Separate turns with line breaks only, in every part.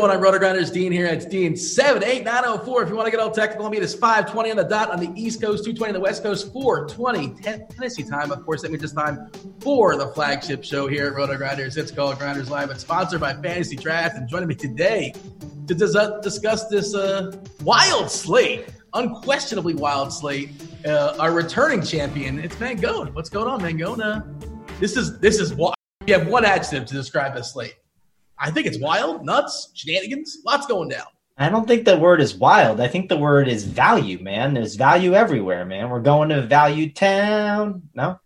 Is going on, Rotogrinders? Dean here. It's Dean 78904. If you want to get all technical, it is 520 on the dot on the East Coast, 220 on the West Coast, 420 Tennessee time. Of course, that means it's time for the flagship show here at Rotogrinders. It's called Grinders Live. It's sponsored by Fantasy Draft. And joining me today to dis- uh, discuss this uh, wild slate, unquestionably wild slate, uh, our returning champion, it's Mangone. What's going on, Mangone? This is, this is, you have one adjective to describe this slate. I think it's wild, nuts, shenanigans, lots going down.
I don't think the word is wild. I think the word is value, man. There's value everywhere, man. We're going to a value town. No?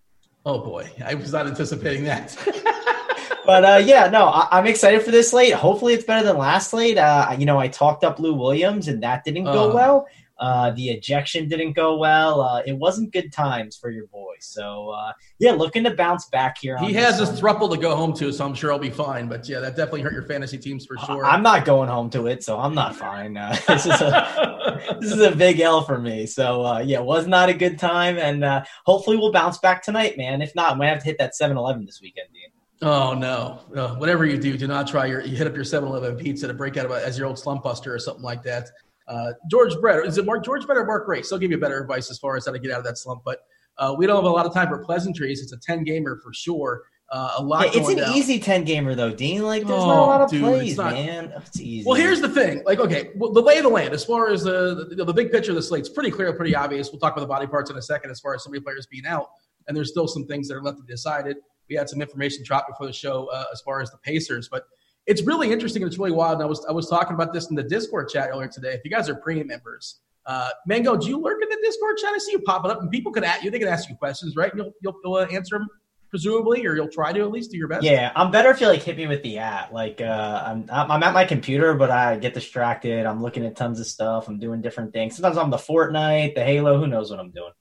Oh boy, I was not anticipating that.
but uh, yeah, no, I- am excited for this slate. Hopefully, it's better than last slate. Uh, you know, I talked up Lou Williams, and that didn't go uh, well. Uh, the ejection didn't go well. Uh, it wasn't good times for your boy. So uh, yeah, looking to bounce back here.
He has a thruple to go home to, so I'm sure I'll be fine. But yeah, that definitely hurt your fantasy teams for sure.
I'm not going home to it, so I'm not fine. Uh, this is a this is a big L for me. So uh, yeah, was not a good time, and uh, hopefully we'll bounce back tonight, man. If not, we have to hit that 7-Eleven this weekend, Dean.
Oh no! Uh, whatever you do, do not try your you hit up your 7-Eleven pizza to break out of a, as your old slump buster or something like that. Uh, George Brett, is it Mark George Brett or Mark Grace? I'll give you better advice as far as how to get out of that slump. But uh, we don't have a lot of time for pleasantries. It's a 10 gamer for sure. Uh, a lot.
Yeah, it's an
down.
easy 10 gamer though, Dean. Like there's oh, not a lot of dude, plays, not, man. Oh, it's easy.
Well, here's the thing. Like, okay, well, the lay of the land, as far as the, the, the big picture of the slate's pretty clear, pretty obvious. We'll talk about the body parts in a second as far as some of players being out. And there's still some things that are left to be decided. We had some information dropped before the show uh, as far as the Pacers, but it's really interesting and it's really wild. And I was I was talking about this in the Discord chat earlier today. If you guys are premium members, uh, Mango, do you lurk in the Discord chat? I see you popping up, and people can ask you. They can ask you questions, right? You'll you'll, you'll uh, answer them presumably, or you'll try to at least do your best.
Yeah, I'm better if you like hit me with the at. Like uh, I'm I'm at my computer, but I get distracted. I'm looking at tons of stuff. I'm doing different things. Sometimes I'm the Fortnite, the Halo. Who knows what I'm doing?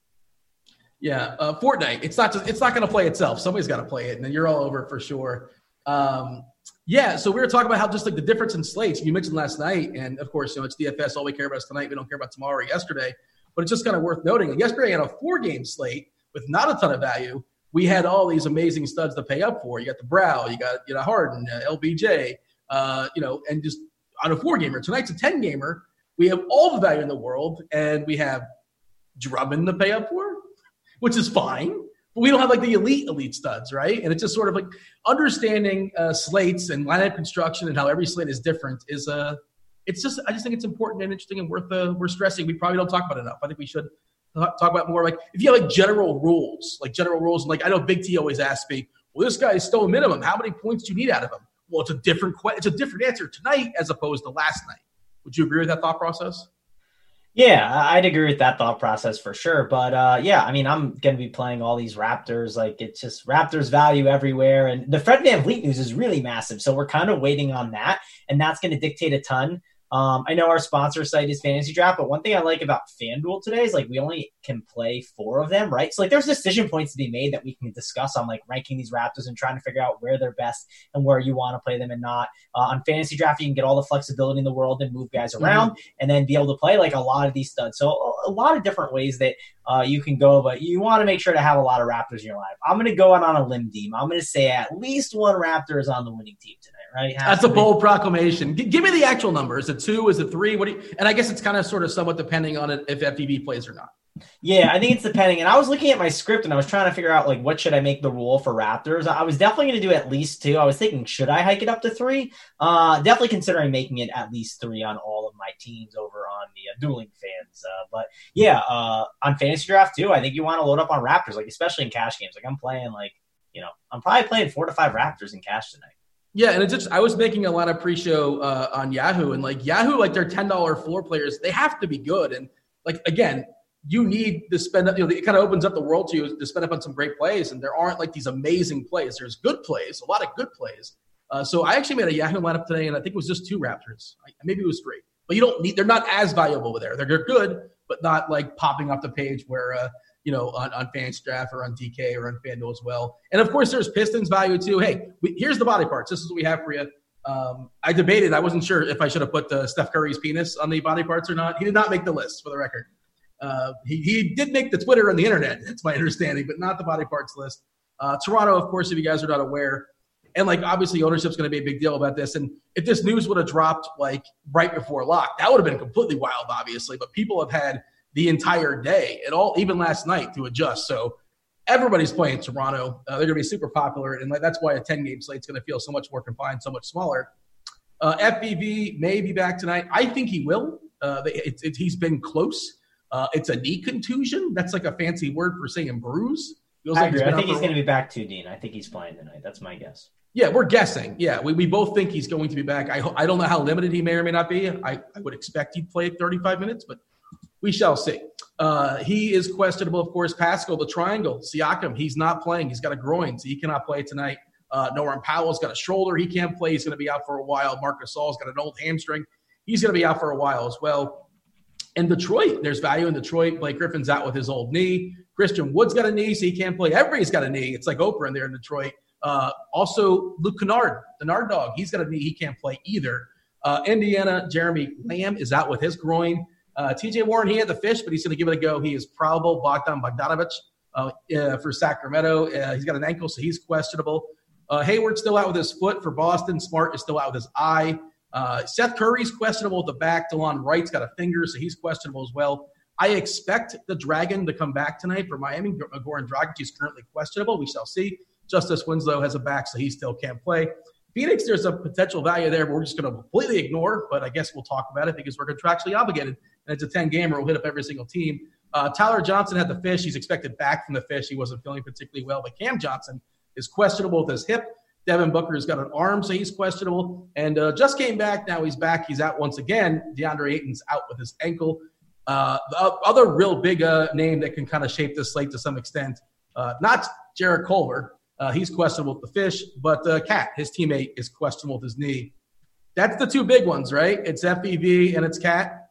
Yeah, uh, Fortnite. It's not just it's not going to play itself. Somebody's got to play it, and then you're all over for sure. Um, yeah, so we were talking about how just like the difference in slates. You mentioned last night, and of course, you know, it's DFS. All we care about is tonight. We don't care about tomorrow or yesterday. But it's just kind of worth noting. Yesterday, had a four-game slate with not a ton of value. We had all these amazing studs to pay up for. You got the Brow, you got you know Harden, uh, LBJ, uh, you know, and just on a four-gamer. Tonight's a ten-gamer. We have all the value in the world, and we have Drummond to pay up for, which is fine but we don't have like the elite elite studs, right? And it's just sort of like understanding uh, slates and lineup construction and how every slate is different is a. Uh, it's just I just think it's important and interesting and worth uh, we're stressing. We probably don't talk about enough. I think we should talk about more like if you have like general rules, like general rules. Like I know Big T always asks me, "Well, this guy is still a minimum. How many points do you need out of him?" Well, it's a different que- it's a different answer tonight as opposed to last night. Would you agree with that thought process?
Yeah, I'd agree with that thought process for sure. But uh, yeah, I mean, I'm going to be playing all these Raptors. Like, it's just Raptors value everywhere. And the Fred Van VanVleet news is really massive. So we're kind of waiting on that. And that's going to dictate a ton. Um, I know our sponsor site is Fantasy Draft, but one thing I like about FanDuel today is like we only can play four of them, right? So like there's decision points to be made that we can discuss on like ranking these Raptors and trying to figure out where they're best and where you want to play them and not. Uh, on Fantasy Draft, you can get all the flexibility in the world and move guys mm-hmm. around mm-hmm. and then be able to play like a lot of these studs. So a, lot of different ways that uh, you can go, but you want to make sure to have a lot of Raptors in your life. I'm going to go out on a limb, team. I'm going to say at least one Raptor is on the winning team today right?
That's a bold proclamation. G- give me the actual number. Is it two? Is it three? What do you, and I guess it's kind of sort of somewhat depending on it if FVB plays or not.
Yeah, I think it's depending. And I was looking at my script and I was trying to figure out like what should I make the rule for Raptors. I was definitely going to do at least two. I was thinking should I hike it up to three? Uh, definitely considering making it at least three on all of my teams over on the uh, dueling fans. Uh, but yeah, uh, on fantasy draft too, I think you want to load up on Raptors, like especially in cash games. Like I'm playing like you know I'm probably playing four to five Raptors in cash tonight.
Yeah, and it's just I was making a lot of pre-show uh, on Yahoo, and like Yahoo, like their ten dollar floor players, they have to be good. And like again, you need to spend up. You know, it kind of opens up the world to you to spend up on some great plays. And there aren't like these amazing plays. There's good plays, a lot of good plays. Uh, so I actually made a Yahoo lineup today, and I think it was just two Raptors. Maybe it was three, but you don't need. They're not as valuable over there. They're good, but not like popping up the page where uh, you know, on, on Fantasy Draft or on DK or on FanDuel as well. And of course, there's Pistons value too. Hey, we, here's the body parts. This is what we have for you. Um, I debated. I wasn't sure if I should have put Steph Curry's penis on the body parts or not. He did not make the list, for the record. Uh, he, he did make the Twitter and the internet. That's my understanding, but not the body parts list. Uh, Toronto, of course, if you guys are not aware, And like obviously ownership's going to be a big deal about this. And if this news would have dropped like right before lock, that would have been completely wild, obviously. But people have had the entire day and all even last night to adjust. So everybody's playing Toronto. Uh, they're going to be super popular, and that's why a 10 game slate is going to feel so much more confined, so much smaller. Uh, FVV may be back tonight. I think he will. Uh, it, it, he's been close. Uh, it's a knee contusion. That's like a fancy word for saying bruise.
Feels I, like I think he's going to be back too, Dean. I think he's playing tonight. That's my guess.
Yeah, we're guessing. Yeah, we, we both think he's going to be back. I, I don't know how limited he may or may not be. I, I would expect he'd play 35 minutes, but we shall see. Uh, he is questionable, of course. Pascal, the triangle, Siakam, he's not playing. He's got a groin, so he cannot play tonight. Uh, Norman Powell's got a shoulder. He can't play. He's going to be out for a while. Marc Gasol's got an old hamstring. He's going to be out for a while as well. In Detroit, there's value in Detroit. Blake Griffin's out with his old knee. Christian Wood's got a knee, so he can't play. Everybody's got a knee. It's like Oprah in there in Detroit. Uh, also, Luke Kennard, the Nard dog, he's got a knee. He can't play either. Uh, Indiana, Jeremy Lamb is out with his groin. Uh, TJ Warren, he had the fish, but he's going to give it a go. He is probable. Bogdan Bogdanovich uh, uh, for Sacramento. Uh, he's got an ankle, so he's questionable. Uh, Hayward's still out with his foot for Boston. Smart is still out with his eye. Uh, Seth Curry's questionable at the back. Delon Wright's got a finger, so he's questionable as well. I expect the Dragon to come back tonight for Miami. Goran Dragic is currently questionable. We shall see. Justice Winslow has a back, so he still can't play. Phoenix, there's a potential value there, but we're just going to completely ignore. But I guess we'll talk about it because we're contractually obligated and it's a 10 gamer. We'll hit up every single team. Uh, Tyler Johnson had the fish. He's expected back from the fish. He wasn't feeling particularly well. But Cam Johnson is questionable with his hip. Devin Booker's got an arm, so he's questionable. And uh, just came back. Now he's back. He's out once again. DeAndre Ayton's out with his ankle. Uh, the other real big uh, name that can kind of shape this slate to some extent, uh, not Jarrett Culver. Uh, he's questionable with the fish, but uh, Cat, his teammate, is questionable with his knee. That's the two big ones, right? It's FVV and it's Cat.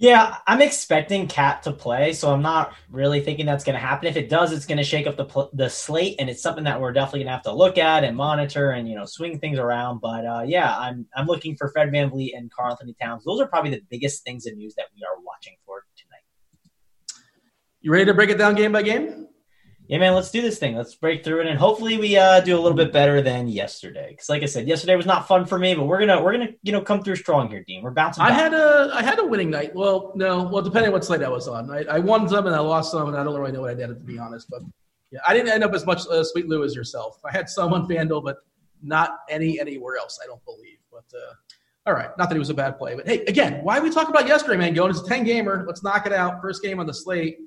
Yeah, I'm expecting Cat to play, so I'm not really thinking that's going to happen. If it does, it's going to shake up the pl- the slate, and it's something that we're definitely going to have to look at and monitor and you know swing things around. But uh, yeah, I'm I'm looking for Fred VanVleet and Karl-Anthony Towns. Those are probably the biggest things in news that we are watching for tonight.
You ready to break it down game by game?
Yeah, man, let's do this thing. Let's break through it, and hopefully we uh, do a little bit better than yesterday. Because, like I said, yesterday was not fun for me, but we're gonna we're gonna you know come through strong here, Dean. We're bouncing.
Back. I had a I had a winning night. Well, no, well depending on what slate I was on. I, I won some and I lost some, and I don't really know what I did to be honest. But yeah, I didn't end up as much uh, sweet Lou as yourself. I had some on FanDuel, but not any anywhere else. I don't believe. But uh, all right, not that it was a bad play, but hey, again, why we talk about yesterday, man? Going it's a ten gamer. Let's knock it out. First game on the slate.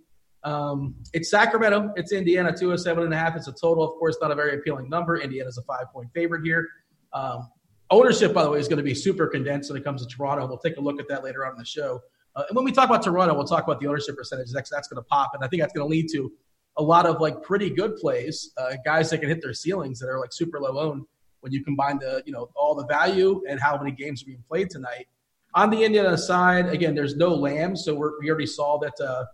Um, it's Sacramento. It's Indiana, 207 and a half. It's a total, of course, not a very appealing number. Indiana's a five point favorite here. Um, ownership, by the way, is going to be super condensed when it comes to Toronto. We'll take a look at that later on in the show. Uh, and when we talk about Toronto, we'll talk about the ownership percentages. That's, that's going to pop. And I think that's going to lead to a lot of like pretty good plays, uh, guys that can hit their ceilings that are like super low owned when you combine the, you know, all the value and how many games are being played tonight. On the Indiana side, again, there's no Lamb. So we already saw that. Uh,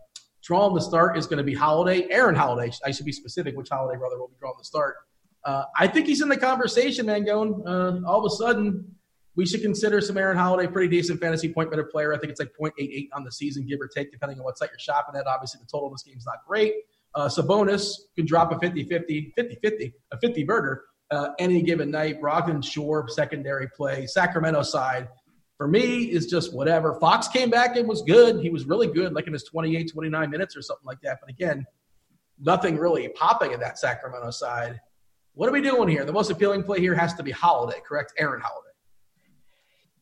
Drawing the start is going to be Holiday, Aaron Holiday. I should be specific which Holiday brother will be drawing the start. Uh, I think he's in the conversation, man. Going uh, all of a sudden, we should consider some Aaron Holiday, pretty decent fantasy point better player. I think it's like 0.88 on the season, give or take, depending on what site you're shopping at. Obviously, the total of this game is not great. Uh, Sabonis can drop a 50 50, 50 50, a 50 burger uh, any given night. Brogdon, Shore, secondary play. Sacramento side, for me is just whatever. Fox came back and was good. He was really good, like in his 28, 29 minutes or something like that. But again, nothing really popping in that Sacramento side. What are we doing here? The most appealing play here has to be Holiday, correct? Aaron Holiday.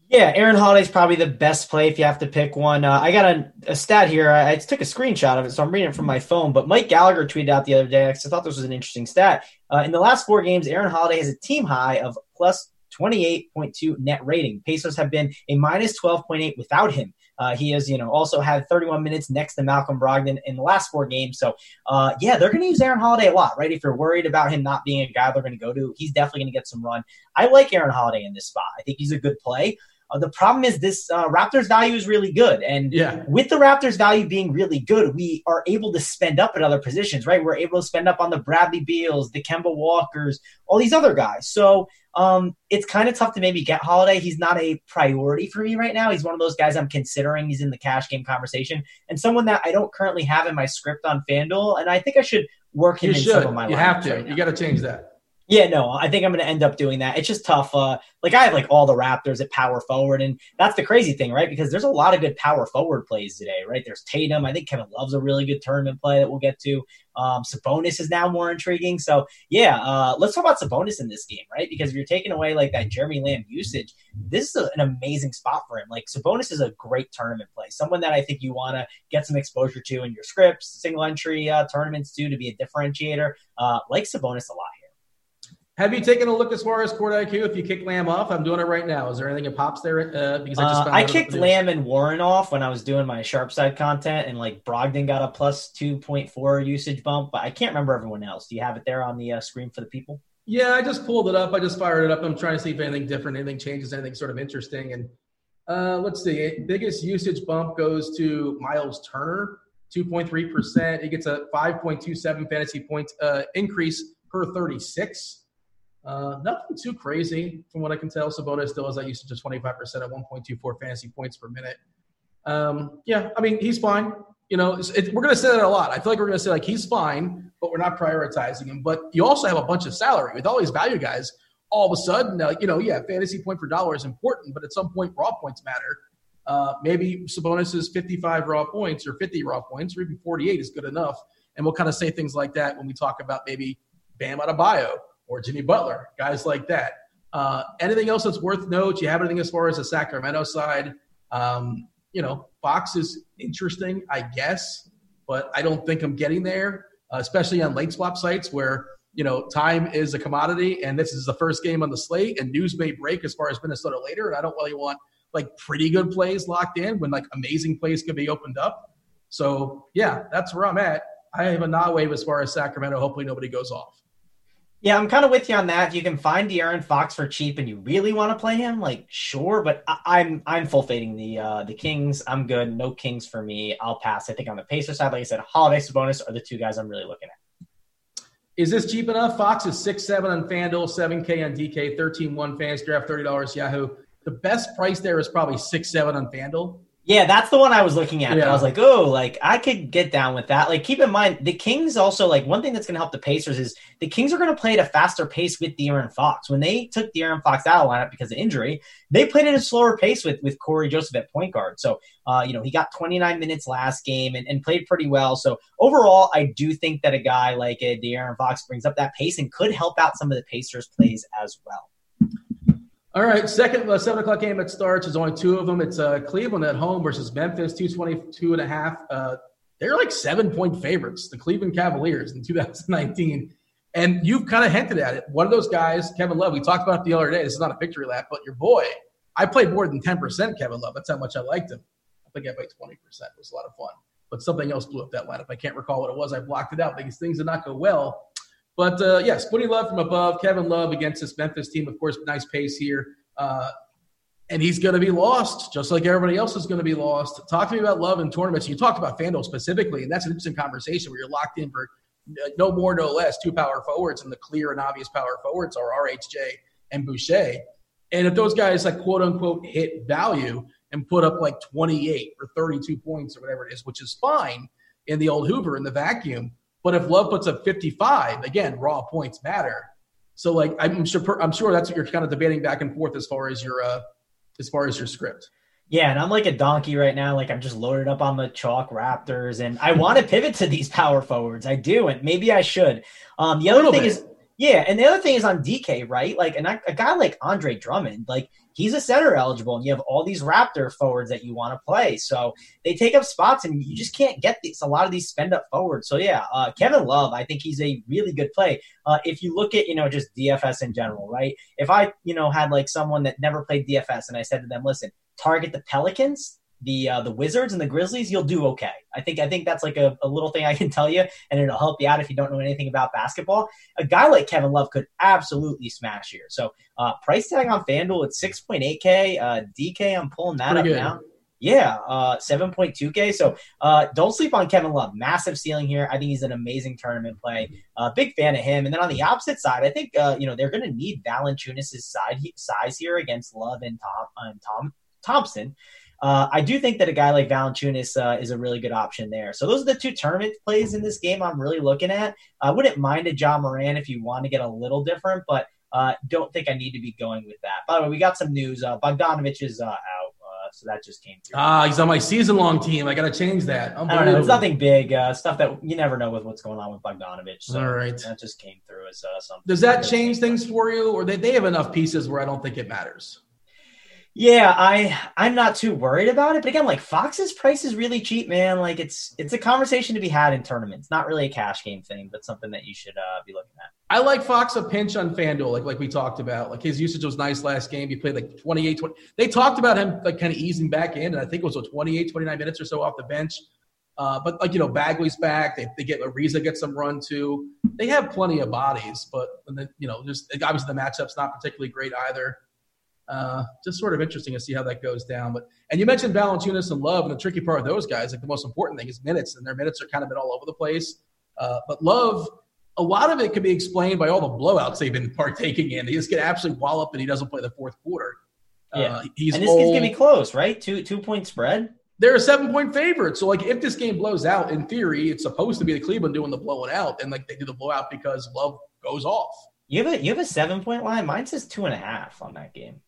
Yeah, Aaron Holiday's probably the best play if you have to pick one. Uh, I got a, a stat here. I, I, took a screenshot of it, so I'm reading it from my phone. But Mike Gallagher tweeted out the other day. I thought this was an interesting stat. Uh, in the last four games, Aaron Holiday has a team high of plus 28.2 net rating. Pacers have been a minus 12.8 without him. Uh, he has, you know, also had 31 minutes next to Malcolm Brogdon in the last four games. So, uh, yeah, they're going to use Aaron Holiday a lot, right? If you're worried about him not being a guy they're going to go to, he's definitely going to get some run. I like Aaron Holiday in this spot. I think he's a good play. Uh, the problem is this uh, Raptors value is really good. And yeah. with the Raptors value being really good, we are able to spend up at other positions, right? We're able to spend up on the Bradley Beals, the Kemba Walkers, all these other guys. So um, it's kind of tough to maybe get Holiday. He's not a priority for me right now. He's one of those guys I'm considering. He's in the cash game conversation and someone that I don't currently have in my script on FanDuel. And I think I should work him
you
in
should.
some of my
You have to. Right you got to change that.
Yeah, no, I think I'm going to end up doing that. It's just tough. Uh, like I have like all the Raptors at power forward, and that's the crazy thing, right? Because there's a lot of good power forward plays today, right? There's Tatum. I think Kevin Love's a really good tournament play that we'll get to. Um, Sabonis is now more intriguing. So yeah, uh, let's talk about Sabonis in this game, right? Because if you're taking away like that Jeremy Lamb usage, this is a, an amazing spot for him. Like Sabonis is a great tournament play, someone that I think you want to get some exposure to in your scripts, single entry uh, tournaments too, to be a differentiator. Uh, like Sabonis a lot.
Have you taken a look as far as court IQ? If you kick Lamb off, I'm doing it right now. Is there anything that pops there? Uh, because I just
uh, I kicked Lamb and Warren off when I was doing my sharp side content, and like Brogdon got a plus two point four usage bump, but I can't remember everyone else. Do you have it there on the uh, screen for the people?
Yeah, I just pulled it up. I just fired it up. I'm trying to see if anything different, anything changes, anything sort of interesting. And uh, let's see, biggest usage bump goes to Miles Turner, 2.3 percent. He gets a 5.27 fantasy points uh, increase per 36. Uh, nothing too crazy from what I can tell. Sabonis still has that usage of 25% at 1.24 fantasy points per minute. Um, yeah, I mean, he's fine. You know, it, we're going to say that a lot. I feel like we're going to say, like, he's fine, but we're not prioritizing him. But you also have a bunch of salary with all these value guys. All of a sudden, uh, you know, yeah, fantasy point per dollar is important, but at some point, raw points matter. Uh, maybe Sabonis is 55 raw points or 50 raw points or even 48 is good enough. And we'll kind of say things like that when we talk about maybe Bam Adebayo or Jimmy Butler, guys like that. Uh, anything else that's worth note? You have anything as far as the Sacramento side? Um, you know, Fox is interesting, I guess, but I don't think I'm getting there, uh, especially on late swap sites where you know time is a commodity, and this is the first game on the slate, and news may break as far as Minnesota later, and I don't really want like pretty good plays locked in when like amazing plays could be opened up. So yeah, that's where I'm at. I have a not wave as far as Sacramento. Hopefully nobody goes off.
Yeah, I'm kind of with you on that. If you can find De'Aaron Fox for cheap and you really want to play him, like sure, but I, am I'm, I'm full fading the uh, the Kings. I'm good. No Kings for me. I'll pass. I think on the Pacers side, like I said, Holiday Sabonis are the two guys I'm really looking at.
Is this cheap enough? Fox is six seven on FanDuel, seven K on DK, thirteen one fans draft, thirty dollars Yahoo. The best price there is probably six seven on FanDuel.
Yeah, that's the one I was looking at. Yeah. I was like, oh, like I could get down with that. Like, keep in mind, the Kings also like one thing that's going to help the Pacers is the Kings are going to play at a faster pace with De'Aaron Fox. When they took De'Aaron Fox out of the lineup because of injury, they played at a slower pace with with Cory Joseph at point guard. So, uh, you know, he got 29 minutes last game and, and played pretty well. So overall, I do think that a guy like a De'Aaron Fox brings up that pace and could help out some of the Pacers plays as well.
All right, second uh, seven o'clock game that starts. There's only two of them. It's uh, Cleveland at home versus Memphis, 222 and a half. Uh, they're like seven point favorites, the Cleveland Cavaliers in 2019. And you've kind of hinted at it. One of those guys, Kevin Love, we talked about it the other day. This is not a victory lap, but your boy, I played more than 10% Kevin Love. That's how much I liked him. I think I played 20%. It was a lot of fun. But something else blew up that lineup. I can't recall what it was. I blocked it out because things did not go well but uh, yeah, Splitty Love from above. Kevin Love against this Memphis team, of course, nice pace here. Uh, and he's going to be lost, just like everybody else is going to be lost. Talk to me about love in tournaments. You talked about FanDuel specifically, and that's an interesting conversation where you're locked in for no more, no less, two power forwards, and the clear and obvious power forwards are RHJ and Boucher. And if those guys like quote unquote hit value and put up like 28 or 32 points or whatever it is, which is fine in the old Hoover in the vacuum, but if Love puts up 55, again, raw points matter. So like I'm sure I'm sure that's what you're kind of debating back and forth as far as your uh as far as your script.
Yeah, and I'm like a donkey right now. Like I'm just loaded up on the chalk Raptors, and I want to pivot to these power forwards. I do, and maybe I should. Um, the other thing bit. is, yeah, and the other thing is on DK, right? Like, and a guy like Andre Drummond, like he's a center eligible, and you have all these Raptor forwards that you want to play. So they take up spots, and you just can't get these. A lot of these spend up forwards. So yeah, uh, Kevin Love, I think he's a really good play. Uh, if you look at you know just DFS in general, right? If I you know had like someone that never played DFS, and I said to them, listen, target the Pelicans the uh, the Wizards and the Grizzlies, you'll do okay. I think I think that's like a, a, little thing I can tell you, and it'll help you out if you don't know anything about basketball. A guy like Kevin Love could absolutely smash here. So uh, price tag on FanDuel it's six point eight k. Uh, DK, I'm pulling that Pretty up good. now. Yeah, uh, 7.2K. So uh, don't sleep on Kevin Love. Massive ceiling here. I think he's an amazing tournament play. Uh, big fan of him. And then on the opposite side, I think uh, you know they're going to need Valanciunas' side size here against Love and Tom and Tom Thompson. Uh, I do think that a guy like Valanciunas uh, is a really good option there. So those are the two tournament plays in this game I'm really looking at. I wouldn't mind a Ja Morant if you want to get a little different, but uh, don't think I need to be going with that. By the way, we got some news. Uh, Bogdanovich is uh, out, uh, so that just came through.
Ah, he's on my season-long team. I got to change that.
I don't know. It's nothing big. Uh, stuff that you never know with what's going on with Bogdanovich. So
All right.
that just came through as uh, something.
Does that change things for you, or they, they have enough pieces where I don't think it matters?
Yeah, I I'm not too worried about it. But again, like Fox's price is really cheap, man. Like it's it's a conversation to be had in tournaments. Not really a cash game thing, but something that you should uh, be looking at.
I like Fox a pinch on FanDuel, like like we talked about. Like his usage was nice last game. He played like 28, 20. They talked about him like kind of easing back in, and I think it was what, 28, 29 minutes or so off the bench. Uh, but like you know, Bagley's back. They, they get Ariza gets some run too. They have plenty of bodies, but then, you know, just obviously the matchup's not particularly great either. Uh, just sort of interesting to see how that goes down. But and you mentioned Valanciunas and Love, and the tricky part of those guys, like the most important thing is minutes, and their minutes are kind of been all over the place. Uh, but Love, a lot of it can be explained by all the blowouts they've been partaking in. They just get absolutely walloped, and he doesn't play the fourth quarter.
Yeah, uh, he's and this old. game's gonna be close, right? Two two point spread.
They're a seven point favorite, so like if this game blows out, in theory, it's supposed to be the Cleveland doing the blowing out, and like they do the blowout because Love goes off.
You have a you have a seven point line. Mine says two and a half on that game.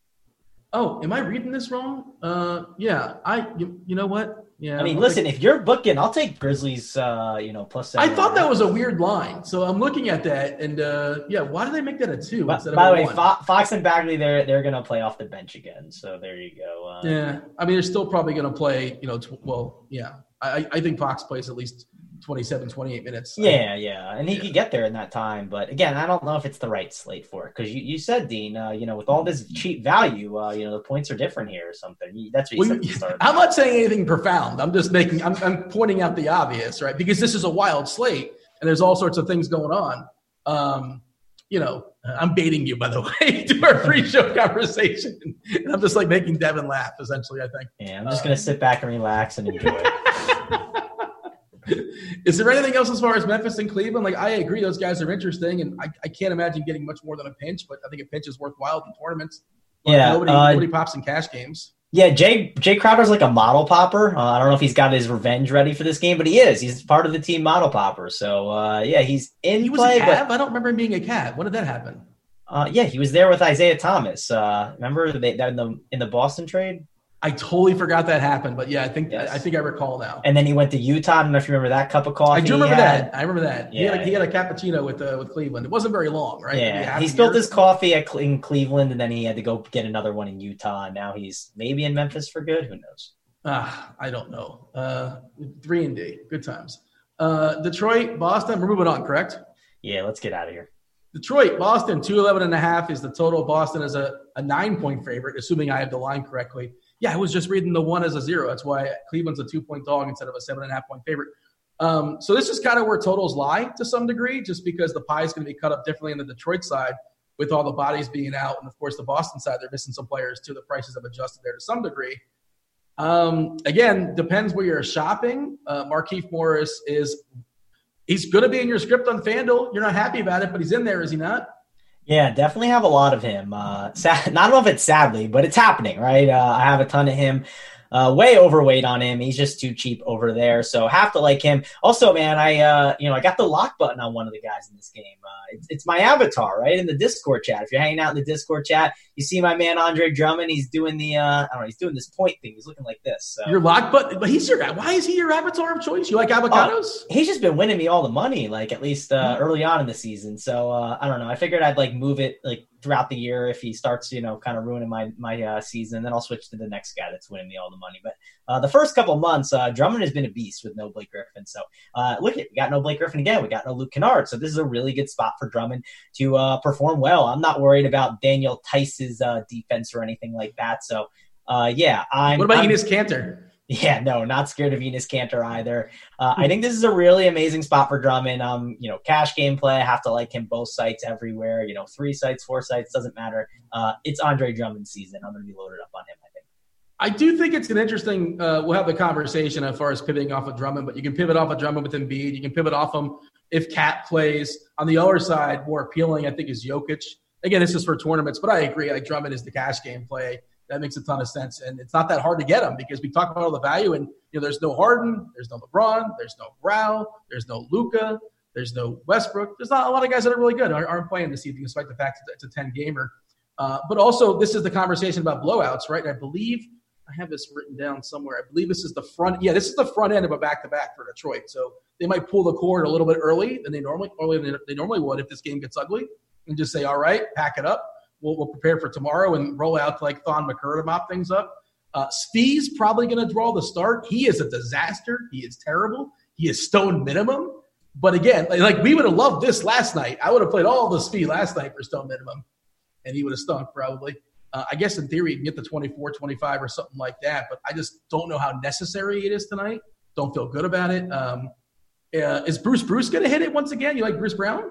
Oh, am I reading this wrong? Uh, yeah, I. You, you know what? Yeah.
I mean, listen, if you're booking, I'll take Grizzlies. Uh, you know, plus.
I thought that was a weird line, so I'm looking at that, and uh, yeah, why did they make that a two
by, by the way? Fo- Fox and Bagley, they're they're gonna play off the bench again. So there you go. Uh,
yeah, I mean, they're still probably gonna play. You know, tw- well, yeah, I, I think Fox plays at least 27, 28 minutes.
Yeah, yeah, and he yeah. could get there in that time. But again, I don't know if it's the right slate for it because you, you said Dean, uh, you know, with all this cheap value, uh, you know, the points are different here or something. That's what you well,
I'm not saying anything profound. I'm just making, I'm, I'm pointing out the obvious, right? Because this is a wild slate and there's all sorts of things going on. Um, you know, I'm baiting you, by the way, to our pre-show conversation, and I'm just like making Devin laugh. Essentially, I think.
Yeah, I'm just uh, gonna sit back and relax and enjoy.
Is there anything else as far as Memphis and Cleveland? Like, I agree, those guys are interesting, and I, I can't imagine getting much more than a pinch, but I think a pinch is worthwhile in tournaments.
yeah,
nobody, uh, nobody pops in cash games.
Yeah, Jae Jae Crowder's like a model popper. Uh, I don't know if he's got his revenge ready for this game, but he is. He's part of the team model popper. So uh, yeah, he's in
he
play.
Was a cab? But, I don't remember him being a cat. When did that happen?
Uh, yeah, he was there with Isaiah Thomas. Uh, remember they, in the in the Boston trade?
I totally forgot that happened, but yeah, I think yes. I think I recall now.
And then he went to Utah. I don't know if you remember that cup of coffee.
I do remember that. I remember that. Yeah. He, had a, he had a cappuccino with uh, with Cleveland. It wasn't very long, right?
Yeah, he spilled his coffee at in Cleveland, and then he had to go get another one in Utah. And now he's maybe in Memphis for good. Who knows?
Ah, I don't know. Uh, three and D, good times. Uh, Detroit, Boston. We're moving on, correct?
Yeah, let's get out of here.
Detroit, Boston, 211 and a half is the total. Boston is a, a nine point favorite, assuming I have the line correctly yeah, I was just reading the one as a zero. That's why Cleveland's a two point dog instead of a seven and a half point favorite. Um, so this is kind of where totals lie to some degree, just because the pie is going to be cut up differently in the Detroit side with all the bodies being out, and of course the Boston side they're missing some players too. The prices have adjusted there to some degree. Um, again, depends where you're shopping. Uh, Markieff Morris is he's going to be in your script on FanDuel. You're not happy about it, but he's in there, is he not?
Yeah, definitely have a lot of him. Uh, sad, not know if it's sadly, but it's happening, right? Uh, I have a ton of him. Uh, way overweight on him. He's just too cheap over there. So have to like him. Also, man, I uh, you know I got the lock button on one of the guys in this game. Uh, it's, it's my avatar, right in the Discord chat. If you're hanging out in the Discord chat, you see my man Andre Drummond. He's doing the uh, I don't know. He's doing this point thing. He's looking like this. So.
Your lock button, but he's your. Why is he your avatar of choice? You like avocados? Oh,
he's just been winning me all the money, like at least uh, mm-hmm. early on in the season. So uh, I don't know. I figured I'd like move it like throughout the year if he starts, you know, kind of ruining my my uh, season. Then I'll switch to the next guy that's winning me all the money. But uh, the first couple months, uh, Drummond has been a beast with no Blake Griffin. So uh, look at we got no Blake Griffin again. We got no Luke Kennard. So this is a really good spot for Drummond to uh, perform well. I'm not worried about Daniel Theis's uh, defense or anything like that. So yeah, I'm.
What about
I'm,
Enes Kanter?
Yeah, no, not scared of Venus Kanter either. Uh, I think this is a really amazing spot for Drummond. Um, you know, cash gameplay. I have to like him both sites everywhere. You know, three sites, four sites doesn't matter. Uh, it's Andre Drummond season. I'm going to be loaded up on him. I think.
I do think it's an interesting. Uh, we'll have the conversation as far as pivoting off of Drummond, but you can pivot off of Drummond with Embiid. You can pivot off him if Cat plays. On the other side, more appealing, I think, is Jokic. Again, this is for tournaments, but I agree. Like Drummond is the cash game play that makes a ton of sense. And it's not that hard to get him because we talk about all the value and you know there's no Harden, there's no LeBron, there's no Brown, there's no Luka, there's no Westbrook. There's not a lot of guys that are really good aren't playing this evening, despite the fact that it's a 10 gamer. Uh, but also, this is the conversation about blowouts, right? And I believe I have this written down somewhere. I believe this is the front. Yeah, this is the front end of a back-to-back for Detroit. So they might pull the cord a little bit early than they normally earlier than they normally would if this game gets ugly, and just say, "All right, pack it up. We'll, we'll prepare for tomorrow and roll out to like Thon Maker to mop things up." Uh, Svi's probably going to draw the start. He is a disaster. He is terrible. He is stone minimum. But again, like we would have loved this last night. I would have played all the speed last night for stone minimum, and he would have stunk probably. Uh, I guess in theory you can get the 24, 25 or something like that, but I just don't know how necessary it is tonight. Don't feel good about it. Um, uh, is Bruce Bruce going to hit it once again? You like Bruce Brown?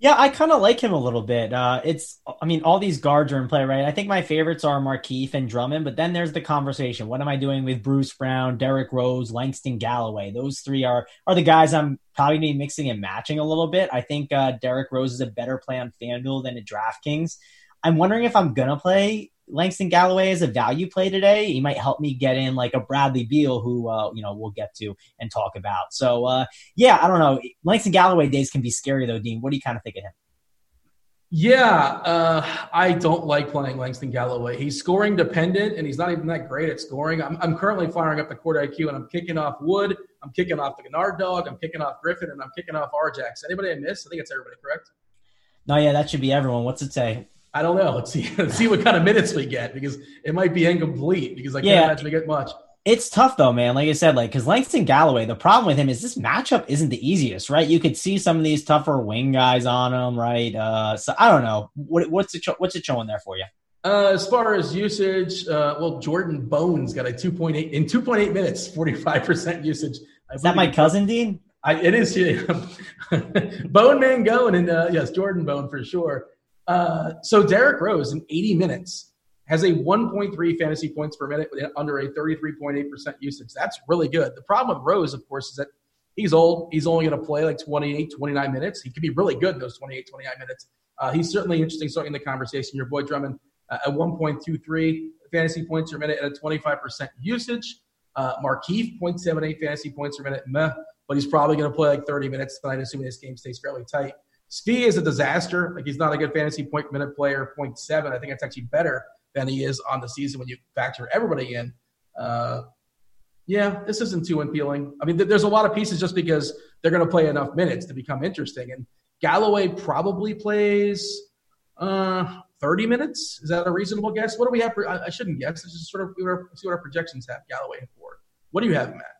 Yeah, I kind of like him a little bit. Uh, it's, I mean, all these guards are in play, right? I think my favorites are Markieff and Drummond, but then there's the conversation. What am I doing with Bruce Brown, Derrick Rose, Langston Galloway? Those three are are the guys I'm probably be mixing and matching a little bit. I think uh, Derrick Rose is a better play on FanDuel than at DraftKings. I'm wondering if I'm gonna play Langston Galloway as a value play today. He might help me get in like a Bradley Beal, who uh, you know we'll get to and talk about. So uh, yeah, I don't know. Langston Galloway days can be scary though, Dean. What do you kind of think of him?
Yeah, uh, I don't like playing Langston Galloway. He's scoring dependent, and he's not even that great at scoring. I'm, I'm currently firing up the court IQ, and I'm kicking off Wood. I'm kicking off the Kennard dog. I'm kicking off Griffin, and I'm kicking off Arjax. Anybody I missed? I think it's everybody, correct?
No, yeah, that should be everyone. What's it say?
I don't know. Let's see. Let's see what kind of minutes we get because it might be incomplete because I can't yeah. imagine we get much.
It's tough though, man. Like I said, like because Langston Galloway, the problem with him is this matchup isn't the easiest, right? You could see some of these tougher wing guys on him, right? Uh, so I don't know what, what's it what's it showing there for you.
Uh, as far as usage, uh, well, Jordan Bones got a 2.8 in 2.8 minutes, 45% usage.
Is that my cousin, Dean?
I, it is. Bone Man going, and uh, yes, Jordan Bone for sure. Uh, so Derrick Rose in 80 minutes has a 1.3 fantasy points per minute under a 33.8% usage. That's really good. The problem with Rose, of course, is that he's old. He's only going to play like 28, 29 minutes. He could be really good those 28, 29 minutes. Uh, he's certainly interesting starting the conversation. Your boy Drummond uh, at 1.23 fantasy points per minute at a 25% usage. Uh, Markieff, 0.78 fantasy points per minute, meh, but he's probably going to play like 30 minutes tonight, assuming this game stays fairly tight. Svi is a disaster. Like he's not a good fantasy point minute player. 0.7. I think that's actually better than he is on the season when you factor everybody in. Uh, yeah, this isn't too appealing. I mean, th- there's a lot of pieces just because they're going to play enough minutes to become interesting. And Galloway probably plays uh, 30 minutes. Is that a reasonable guess? What do we have? For, I, I shouldn't guess. Let's just sort of see what our projections have Galloway for. What do you have, Matt?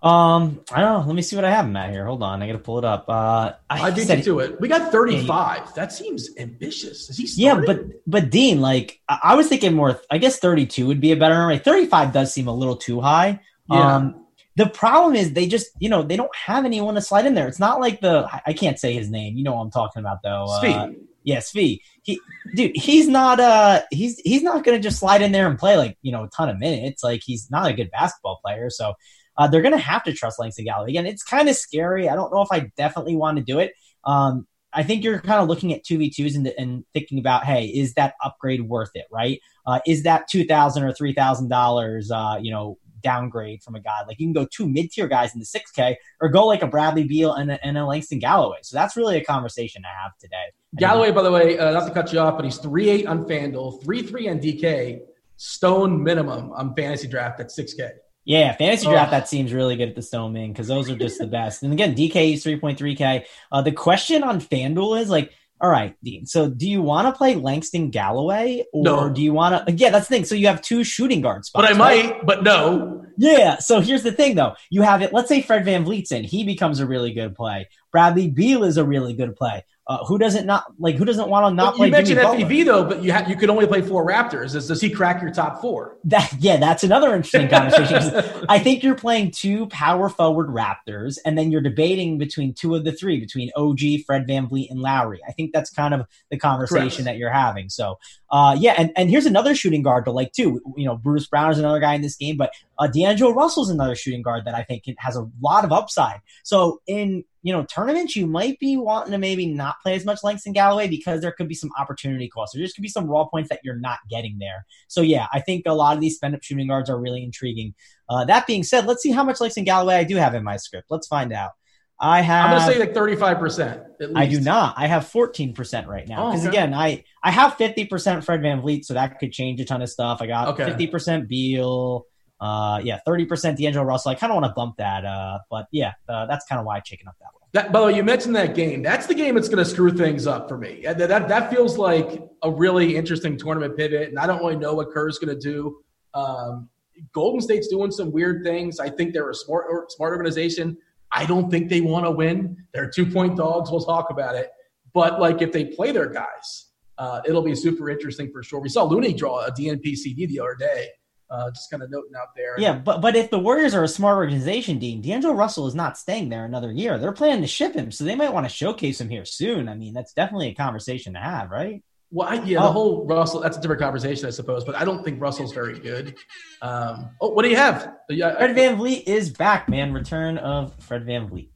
Um, I don't know. Let me see what I have him at here. Hold on, I got to pull it up. Uh,
I, I beat you to it. We got thirty-five. That seems ambitious. Is he?
Started? Yeah, but but Dean, like I was thinking more. I guess thirty-two would be a better number. Thirty-five does seem a little too high. Yeah. Um, the problem is they just you know they don't have anyone to slide in there. It's not like the I can't say his name. You know what I'm talking about though.
Svi. Uh,
yeah, Svi. He, dude, he's not uh he's he's not gonna just slide in there and play like you know a ton of minutes. Like he's not a good basketball player. So uh, they're going to have to trust Langston Galloway. Again, it's kind of scary. I don't know if I definitely want to do it. Um, I think you're kind of looking at 2v2s and, and, thinking about, hey, is that upgrade worth it, right? Uh, is that 2,000 or $3,000, uh, you know, downgrade from a guy? Like you can go two mid tier guys in the 6K or go like a Bradley Beal and a, and a Langston Galloway. So that's really a conversation to have today.
Galloway, by the way, uh, not to cut you off, but he's 3 8 on FanDuel, 3 3 on DK, stone minimum on fantasy draft at 6K.
Yeah, fantasy draft that seems really good at the Stoneman because those are just the best. And again, DK is 3.3K. Uh, the question on FanDuel is like, all right, Dean. So do you want to play Langston Galloway or no. do you want to? Yeah, that's the thing. So you have two shooting guard spots.
But I right? might, but no.
Yeah. So here's the thing, though. You have it. Let's say Fred VanVleet's in. He becomes a really good play. Bradley Beal is a really good play. Uh, who doesn't not like? Who doesn't want to not play?
You mentioned Jimmy FVV though, but you ha- you could only play four Raptors. Does, does he crack your top four?
That yeah, that's another interesting conversation. I think you're playing two power forward Raptors, and then you're debating between two of the three, between OG, Fred VanVleet, and Lowry. I think that's kind of the conversation Correct. that you're having. So uh, yeah, and, and here's another shooting guard to like too. You know, Bruce Brown is another guy in this game, but Uh, D'Angelo Russell's another shooting guard that I think has a lot of upside. So in you know tournaments, you might be wanting to maybe not play as much Langston Galloway because there could be some opportunity costs. There just could be some raw points that you're not getting there. So yeah, I think a lot of these spend up shooting guards are really intriguing. Uh, that being said, let's see how much Langston Galloway I do have in my script. Let's find out. I have.
I'm going to say like 35 percent.
I do not. I have 14 percent right now because oh, okay. again, I I have 50 percent Fred VanVleet, so that could change a ton of stuff. I got 50 okay. percent Beal. Uh, yeah, 30 percent D'Angelo Russell. I kind of want to bump that. Uh, but yeah, uh, that's kind of why I chicken up that way.
That, by the way, you mentioned that game. That's the game that's going to screw things up for me. That, that, that feels like a really interesting tournament pivot, and I don't really know what Kerr's going to do. Um, Golden State's doing some weird things. I think they're a smart, smart organization. I don't think they want to win. They're two point dogs. We'll talk about it. But like if they play their guys, uh, it'll be super interesting for sure. We saw Looney draw a DNP CD the other day. Uh, just kind of noting out there.
Yeah, but but if the Warriors are a smart organization, Dean, D'Angelo Russell is not staying there another year. They're planning to ship him, so they might want to showcase him here soon. I mean, that's definitely a conversation to have, right?
Well, I, yeah, the oh. whole Russell, that's a different conversation, I suppose, but I don't think Russell's very good. Um, oh, what do you have?
Yeah, Fred VanVleet is back, man. Return of Fred VanVleet.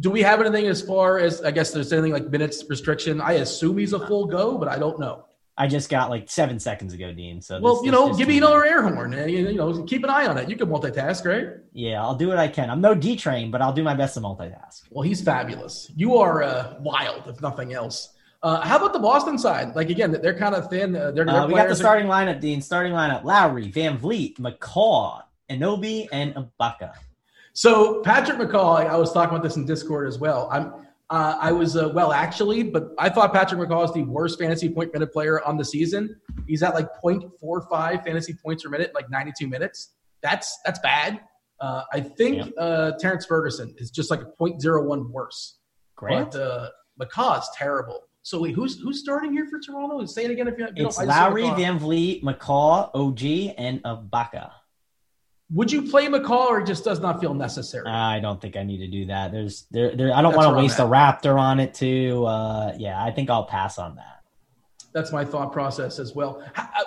Do we have anything as far as, I guess there's anything like minutes restriction? I assume he's a full go, but I don't know.
I just got like seven seconds ago, Dean. So
well, this, you know, give me another air horn. You, you know, keep an eye on it. You can multitask, right?
Yeah, I'll do what I can. I'm no D train, but I'll do my best to multitask.
Well, he's fabulous. You are uh, wild, if nothing else. Uh, how about the Boston side? Like again, they're kind of thin. Uh, they're,
uh, we got the starting are... lineup, Dean. Starting lineup: Lowry, VanVleet, McCaw, Anunoby, and Ibaka.
So Patrick McCaw, I was talking about this in Discord as well. I'm, uh, I was uh, well actually, but I thought Patrick McCaw is the worst fantasy point minute player on the season. He's at like 0.45 fantasy points per minute, like 92 minutes. That's that's bad. Uh, I think yeah. Terrence Ferguson is just like a 0.01 worse.
Great.
But McCaw is terrible. So wait, who's who's starting here for Toronto? Say it again if you. you
it's Lowry, VanVleet, McCaw, OG, and Ibaka.
Would you play McCaw or it just does not feel necessary?
I don't think I need to do that. There's there, there I don't want to waste a Raptor on it too. Uh, yeah, I think I'll pass on that
that's my thought process as well.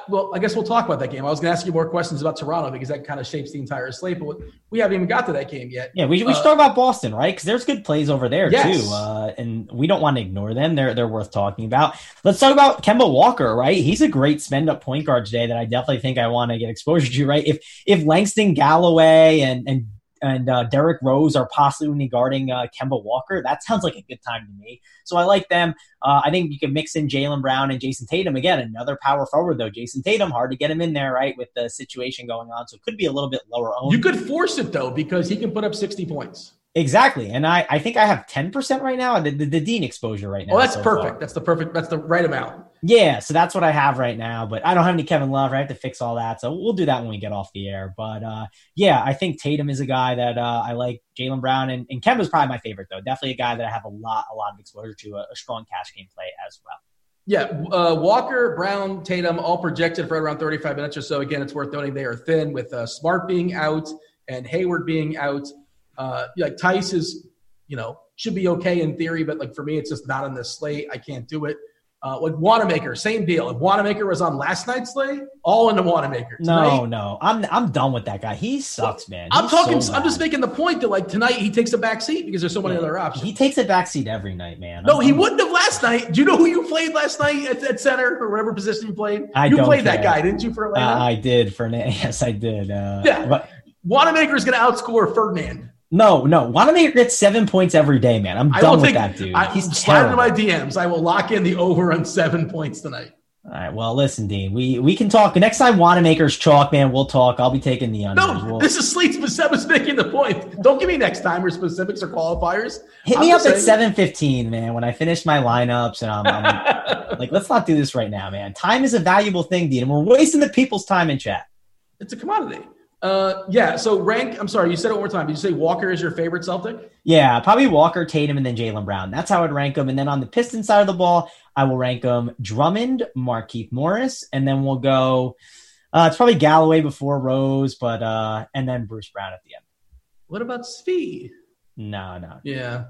Well, I guess we'll talk about that game. I was going to ask you more questions about Toronto because that kind of shapes the entire slate, but we haven't even got to that game yet.
Yeah, we, we uh, should talk about Boston, right? Because there's good plays over there yes. too, uh, and we don't want to ignore them. They're they're worth talking about. Let's talk about Kemba Walker, right? He's a great spend up point guard today that I definitely think I want to get exposure to, right? If if Langston Galloway and and and uh, Derrick Rose are possibly guarding uh, Kemba Walker. That sounds like a good time to me. So I like them. Uh, I think you can mix in Jaylen Brown and Jayson Tatum again. Another power forward though. Jayson Tatum hard to get him in there, right, with the situation going on. So it could be a little bit lower owned.
You could force it though because he can put up sixty points.
Exactly, and I, I think I have ten percent right now. The, the, the, Dean exposure right now.
Oh, that's so perfect. Far. That's the perfect. That's the right amount.
Yeah, so that's what I have right now. But I don't have any Kevin Love. I have to fix all that, so we'll do that when we get off the air. But uh, yeah, I think Tatum is a guy that uh, I like. Jaylen Brown and, and Kemba's probably my favorite though. Definitely a guy that I have a lot a lot of exposure to, a, a strong cash game play as well.
Yeah, uh, Walker, Brown, Tatum, all projected for around 35 minutes or so. Again, it's worth noting they are thin with uh, Smart being out and Hayward being out. Uh, like Theis is you know, should be okay in theory, but like for me, it's just not on the slate. I can't do it. Uh, like Wanamaker, same deal. If Wanamaker was on last night's slate, all into Wanamaker.
Tonight, no, no, I'm I'm done with that guy. He sucks, man.
He's I'm talking. So I'm just making the point that like tonight he takes a back seat because there's so many yeah, other options.
He takes a back seat every night, man.
No, I'm, he wouldn't have last night. Do you know who you played last night at, at center or whatever position you played?
I
you
played
care. that guy, didn't you? For Atlanta,
uh, I did. For yes, I did. Uh,
yeah, but Wanamaker is going to outscore Fernando.
No, no. Wanamaker gets seven points every day, man. I'm done with that dude. I, He's slide into
my DMs. I will lock in the over on seven points tonight.
All right. Well, listen, Dean. We we can talk next time. Wanamaker's chalk, man. We'll talk. I'll be taking the under.
No,
we'll,
this is Sleet specifics making the point. Don't give me next time or specifics or qualifiers.
Hit I'm me up saying. at seven fifteen, man. When I finish my lineups, and I'm, I'm like, let's not do this right now, man. Time is a valuable thing, Dean, and we're wasting the people's time in chat.
It's a commodity. Uh, yeah. So rank. I'm sorry. You said it one more time. Did you say Walker is your favorite Celtic?
Yeah, probably Walker, Tatum, and then Jaylen Brown. That's how I'd rank them. And then on the Piston side of the ball, I will rank them Drummond, Markieff Morris, and then we'll go. Uh, it's probably Galloway before Rose, but uh, and then Bruce Brown at the end.
What about Svi?
No, no.
Yeah.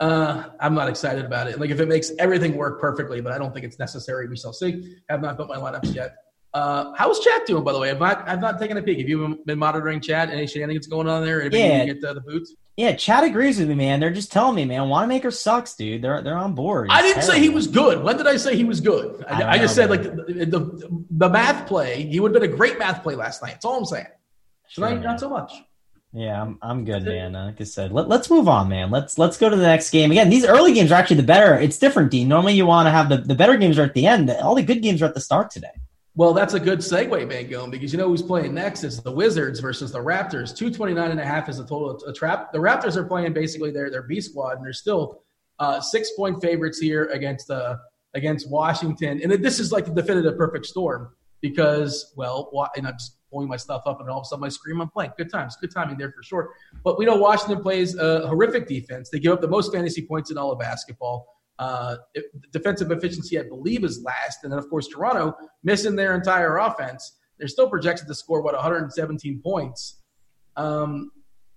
Uh, I'm not excited about it. Like if it makes everything work perfectly, but I don't think it's necessary. We shall see. Have not built my lineups yet. Uh, how's chat doing, by the way? I've not, I've not taken a peek. Have you been monitoring chat? Any shenanigans going on there? Anybody
Yeah.
get uh, the boots?
Yeah, Chad agrees with me, man. They're just telling me, man. Wanamaker sucks, dude. They're they're on board.
I didn't say he was good. When did I say he was good? I,
I
I just
know,
said like the, the the math play. He would have been a great math play last night. That's all I'm saying. Tonight,
Sure,
not so much.
Yeah, I'm I'm good, man. Like I said, let, let's move on, man. Let's let's go to the next game. Again, these early games are actually the better. It's different, Dean. Normally you want to have the, the better games are at the end. All the good games are at the start today.
Well, that's a good segue, Mangone, because you know who's playing next is the Wizards versus the Raptors. 229 and a half is the total a trap. The Raptors are playing basically their, their B squad, and they're still uh, six point favorites here against against Washington. And this is like the definitive perfect storm because, well, and I'm just pulling my stuff up, and all of a sudden my screen I'm playing. Good times, good timing there for sure. But we know Washington plays a horrific defense. They give up the most fantasy points in all of basketball. Uh, defensive efficiency, I believe, is last. And then, of course, Toronto missing their entire offense. They're still projected to score, what, 117 points. Um,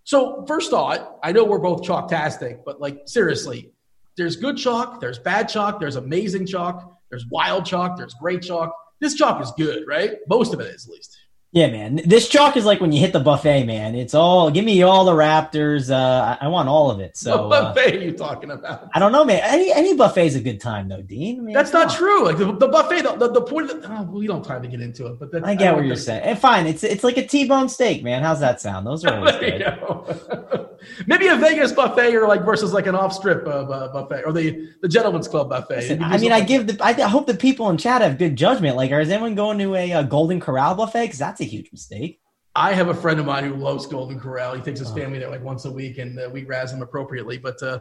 so, first thought, I know we're both chalktastic, but like, seriously, there's good chalk, there's bad chalk, there's amazing chalk, there's wild chalk, there's great chalk. This chalk is good, right? Most of it is, at least.
Yeah, man. This chalk is like when you hit the buffet, man. It's all give me all the Raptors. Uh, I, I want all of it. So
what
uh,
buffet are you talking about?
I don't know, man. Any any buffet is a good time, though, Dean. I mean,
That's not
on.
true. Like the, the buffet, the, the, the point of the, oh, we don't have time to get into it, but that's,
I get
don't
what you're
think-
saying. And fine, it's it's like a T-bone steak, man. How's that sound? Those are always good.
Maybe a Vegas buffet or like versus like an off strip uh, buffet or the the gentleman's club buffet.
Listen, I mean, I give the. I, I hope the people in chat have good judgment. Like, is anyone going to a, uh Golden Corral buffet? Because that's a huge mistake.
I have a friend of mine who loves Golden Corral. He takes his
Oh.
family there like once a week, and uh, we razz him appropriately. But uh,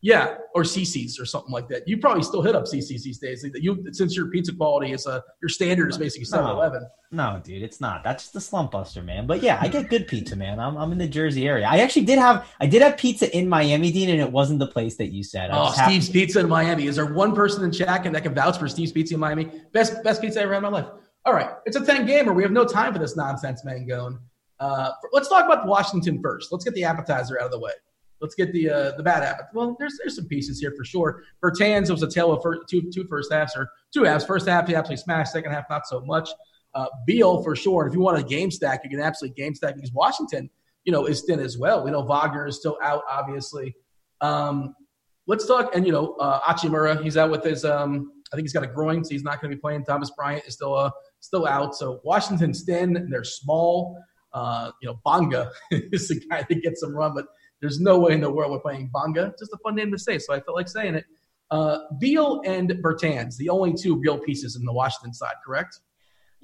yeah, or CC's or something like that. You probably still hit up CC's these days. You since your pizza quality is uh, your standard is basically
No.
7-Eleven.
No, dude, it's not. That's just a slump buster, man. But yeah, I get good pizza, man. I'm, I'm in the Jersey area. I actually did have I did have pizza in Miami, Dean, and it wasn't the place that you said. I
Oh, Steve's Pizza in Miami. Is there one person in chat that can vouch for Steve's Pizza in Miami? Best best pizza I ever had in my life. All right, it's a 10 gamer. We have no time for this nonsense, Mangone. Uh, let's talk about Washington first. Let's get the appetizer out of the way. Let's get the uh, the bad appetizer. Well, there's there's some pieces here for sure. Bertans was a tale of first, two two first halves or two halves. First half he absolutely smashed. Second half not so much. Uh, Beal for sure. And if you want a game stack, you can absolutely game stack because Washington, you know, is thin as well. We know Wagner is still out, obviously. Um, let's talk. And you know, uh, Hachimura, he's out with his. Um, I think he's got a groin, so he's not going to be playing. Thomas Bryant is still uh, still out. So Washington's thin. They're small. Uh, you know, Bonga is the guy that gets some run, but there's no way in the world we're playing Bonga. Just a fun name to say, so I felt like saying it. Uh, Beal and Bertans, the only two real pieces in the Washington side, correct?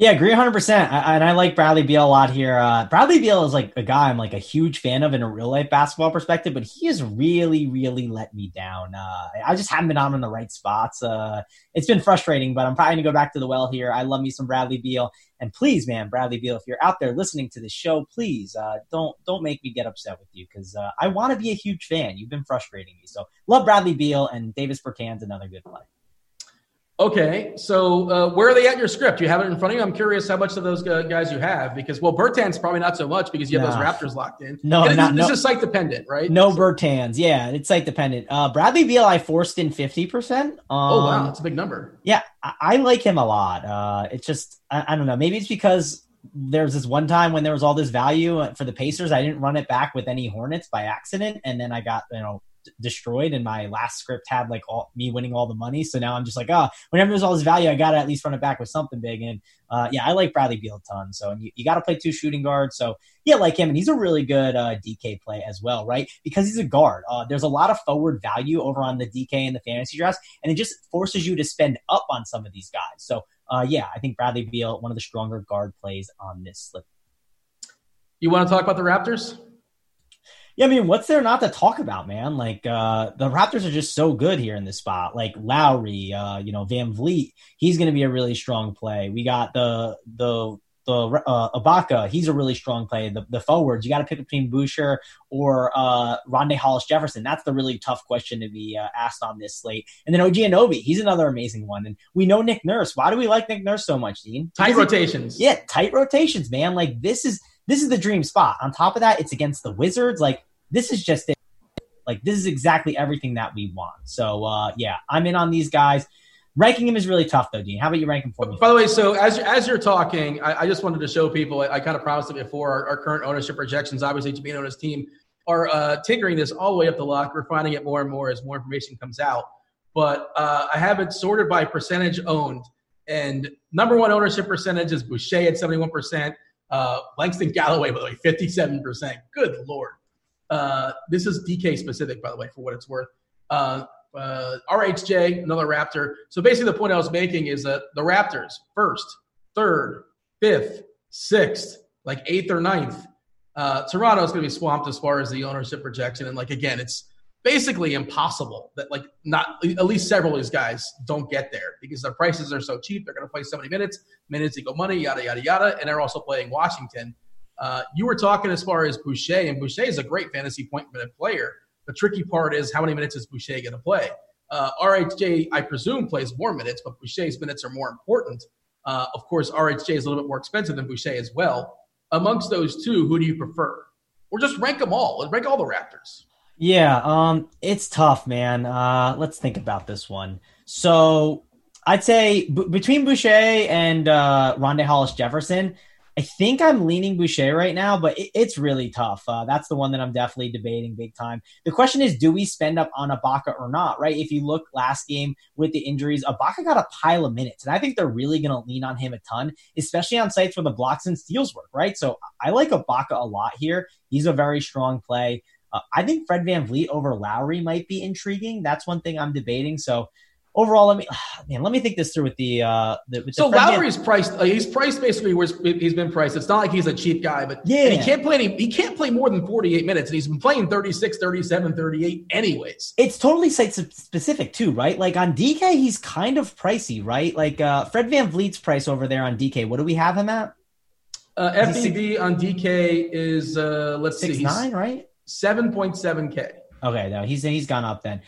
Yeah, agree 100%. I, and I like Bradley Beal a lot here. Uh, Bradley Beal is like a guy I'm like a huge fan of in a real life basketball perspective, but he has really, really let me down. Uh, I just haven't been on in the right spots. Uh, it's been frustrating, but I'm probably going to go back to the well here. I love me some Bradley Beal. And please, man, Bradley Beal, if you're out there listening to this show, please uh, don't don't make me get upset with you because uh, I want to be a huge fan. You've been frustrating me. So love Bradley Beal and Davis Bertans, another good play.
Okay, so uh, where are they at in your script? You have it in front of you. I'm curious how much of those guys you have because well, Bertans probably not so much because you have those Raptors locked in.
No,
And
not-
this
no.
is site dependent, right?
No Bertans. Yeah, it's site dependent. Uh, Bradley Beal, I forced in 50%. Um,
Oh wow, that's a big number.
Yeah, I, I like him a lot. Uh, it's just, I, I don't know. Maybe it's because there's this one time when there was all this value for the Pacers. I didn't run it back with any Hornets by accident. And then I got, you know, destroyed and my last script had like all me winning all the money. So now i'm just like oh whenever there's all this value i gotta at least run it back with something big. And uh, yeah i like bradley beal a ton. So and you, you gotta play two shooting guards. So yeah like him and he's a really good uh, dk play as well right? Because he's a guard. Uh, there's a lot of forward value over on the dk and the fantasy drafts and it just forces you to spend up on some of these guys. So uh, yeah i think bradley beal one of the stronger guard plays on this slip.
You want to talk about the Raptors?
Yeah, I mean, what's there not to talk about, man? Like uh the Raptors are just so good here in this spot. Like Lowry, uh, you know, VanVleet, he's going to be a really strong play. We got the the the uh, Ibaka, he's a really strong play. The, the forwards, you got to pick between Boucher or uh, Rondae Hollis Jefferson. That's the really tough question to be uh, asked on this slate. And then OG Anunoby, he's another amazing one. And we know Nick Nurse. Why do we like Nick Nurse so much, Dean?
Tight rotations.
yeah, tight rotations, man. Like this is this is the dream spot. On top of that, it's against the Wizards. Like this is just it. Like this is exactly everything that we want. So uh, yeah, I'm in on these guys. ranking him is really tough, though, Dean. How about you rank him for me?
By the way, so as as you're talking, I, I just wanted to show people. I, I kind of promised it before. Our, our, current ownership projections, obviously, to be on his team, are uh, tinkering this all the way up the lock. We're finding it more and more as more information comes out. But uh, I have it sorted by percentage owned, and number one ownership percentage is Boucher at seventy one percent. Uh, Langston Galloway, by the way, fifty seven percent. Good lord. Uh, this is DK specific, by the way, for what it's worth. Uh, uh, RHJ, another Raptor. So basically, the point I was making is that the Raptors, first, third, fifth, sixth, like eighth or ninth, uh, Toronto is going to be swamped as far as the ownership projection. And like again, it's basically impossible that like not at least several of these guys don't get there because their prices are so cheap. They're going to play so many minutes, minutes equal money, yada yada yada, and they're also playing Washington. Uh, you were talking as far as Boucher, and Boucher is a great fantasy point minute player. The tricky part is how many minutes is Boucher going to play? Uh, RHJ, I presume, plays more minutes, but Boucher's minutes are more important. Uh, of course, RHJ is a little bit more expensive than Boucher as well. Amongst those two, who do you prefer? Or just rank them all. Rank all the Raptors.
Yeah, um, it's tough, man. Uh, let's think about this one. So I'd say b- between Boucher and uh, Rondae Hollis Jefferson, I think I'm leaning Boucher right now, but it, it's really tough. Uh, that's the one that I'm definitely debating big time. The question is, do we spend up on Ibaka or not, right? If you look last game with the injuries, Ibaka got a pile of minutes, and I think they're really going to lean on him a ton, especially on sites where the blocks and steals work, right? So I like Ibaka a lot here. He's a very strong play. Uh, I think Fred VanVleet over Lowry might be intriguing. That's one thing I'm debating. So overall, let me man, let me think this through with the uh the, with
so Lowry's priced. Uh, he's priced basically where he's been priced. It's not like he's a cheap guy, but yeah, he can't play any. He can't play more than forty eight minutes, and he's been playing 36, 37, 38 anyways.
It's totally site specific too, right? Like on DK, he's kind of pricey, right? Like uh Fred VanVleet's price over there on DK. What do we have him at?
Uh, on DK is uh let's
six
see,
nine, right?
Seven point seven k.
Okay, no, he's he's gone up then.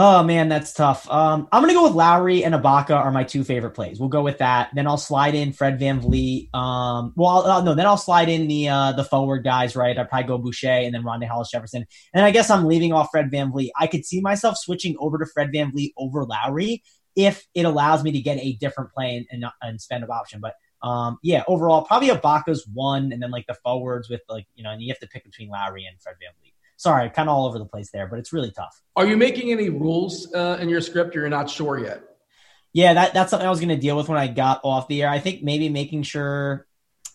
Oh man, that's tough. Um, I'm gonna go with Lowry and Ibaka are my two favorite plays. We'll go with that. Then I'll slide in Fred VanVleet. Um, well, uh, no, then I'll slide in the uh, the forward guys. Right, I'd probably go Boucher and then Rondae Hollis Jefferson. And I guess I'm leaving off Fred Van VanVleet. I could see myself switching over to Fred Van VanVleet over Lowry if it allows me to get a different play and, and, and spend an option. But um, yeah, overall, probably Ibaka's one, and then like the forwards with like you know, and you have to pick between Lowry and Fred Van VanVleet sorry, kind of all over the place there, but it's really tough.
Are you making any rules uh, in your script? Or you're not sure yet.
Yeah, that, that's something I was going to deal with when I got off the air. I think maybe making sure.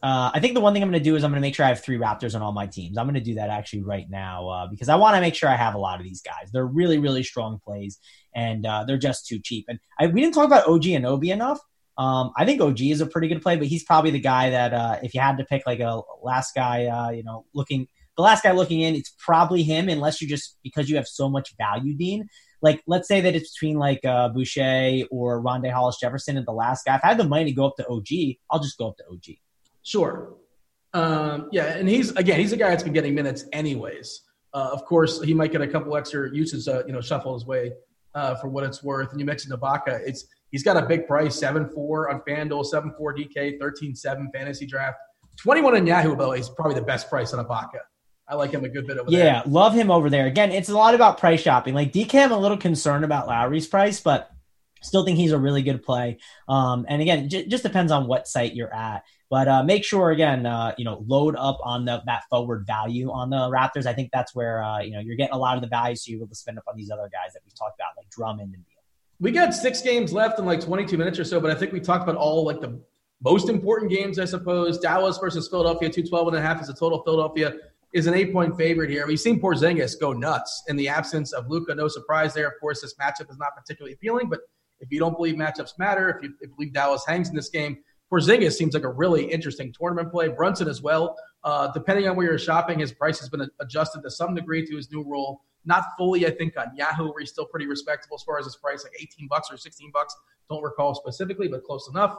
Uh, I think the one thing I'm going to do is I'm going to make sure I have three Raptors on all my teams. I'm going to do that actually right now uh, because I want to make sure I have a lot of these guys. They're really, really strong plays, and uh, they're just too cheap. And I, we didn't talk about OG Anunoby enough. Um, I think OG is a pretty good play, but he's probably the guy that uh, if you had to pick like a last guy, uh, you know, looking the last guy looking in, it's probably him, unless you just because you have so much value, Dean. Like, let's say that it's between like uh, Boucher or Rondae Hollis Jefferson and the last guy. If I had the money to go up to OG, I'll just go up to OG.
Sure. Um, yeah, and he's again, he's a guy that's been getting minutes anyways. Uh, of course, he might get a couple extra uses, uh, you know, shuffle his way uh, for what it's worth. And you mentioned Ibaka. It's he's got a big price, seven four on FanDuel, seven four DK, 13-7 fantasy draft. 21 on Yahoo, by the way, is probably the best price on Ibaka. I like him a good bit over
yeah,
there.
Yeah, love him over there. Again, it's a lot about price shopping. Like DK, I'm a little concerned about Lowry's price, but still think he's a really good play. Um, and again, j- just depends on what site you're at. But uh, make sure again, uh, you know, load up on the, that forward value on the Raptors. I think that's where uh, you know you're getting a lot of the value, so you're able to spend up on these other guys that we've talked about, like Drummond and Beal.
We got six games left in like 22 minutes or so, but I think we talked about all like the most important games, I suppose. Dallas versus Philadelphia, 212 and a half is a total. Philadelphia is an eight point favorite here. We've seen Porzingis go nuts in the absence of Luka. No surprise there. Of course, this matchup is not particularly appealing, but if you don't believe matchups matter, if you, if you believe Dallas hangs in this game, Porzingis seems like a really interesting tournament play. Brunson as well. Uh, depending on where you're shopping, his price has been adjusted to some degree to his new role. Not fully, I think, on Yahoo, where he's still pretty respectable as far as his price, like 18 bucks or 16 bucks. Don't recall specifically, but close enough.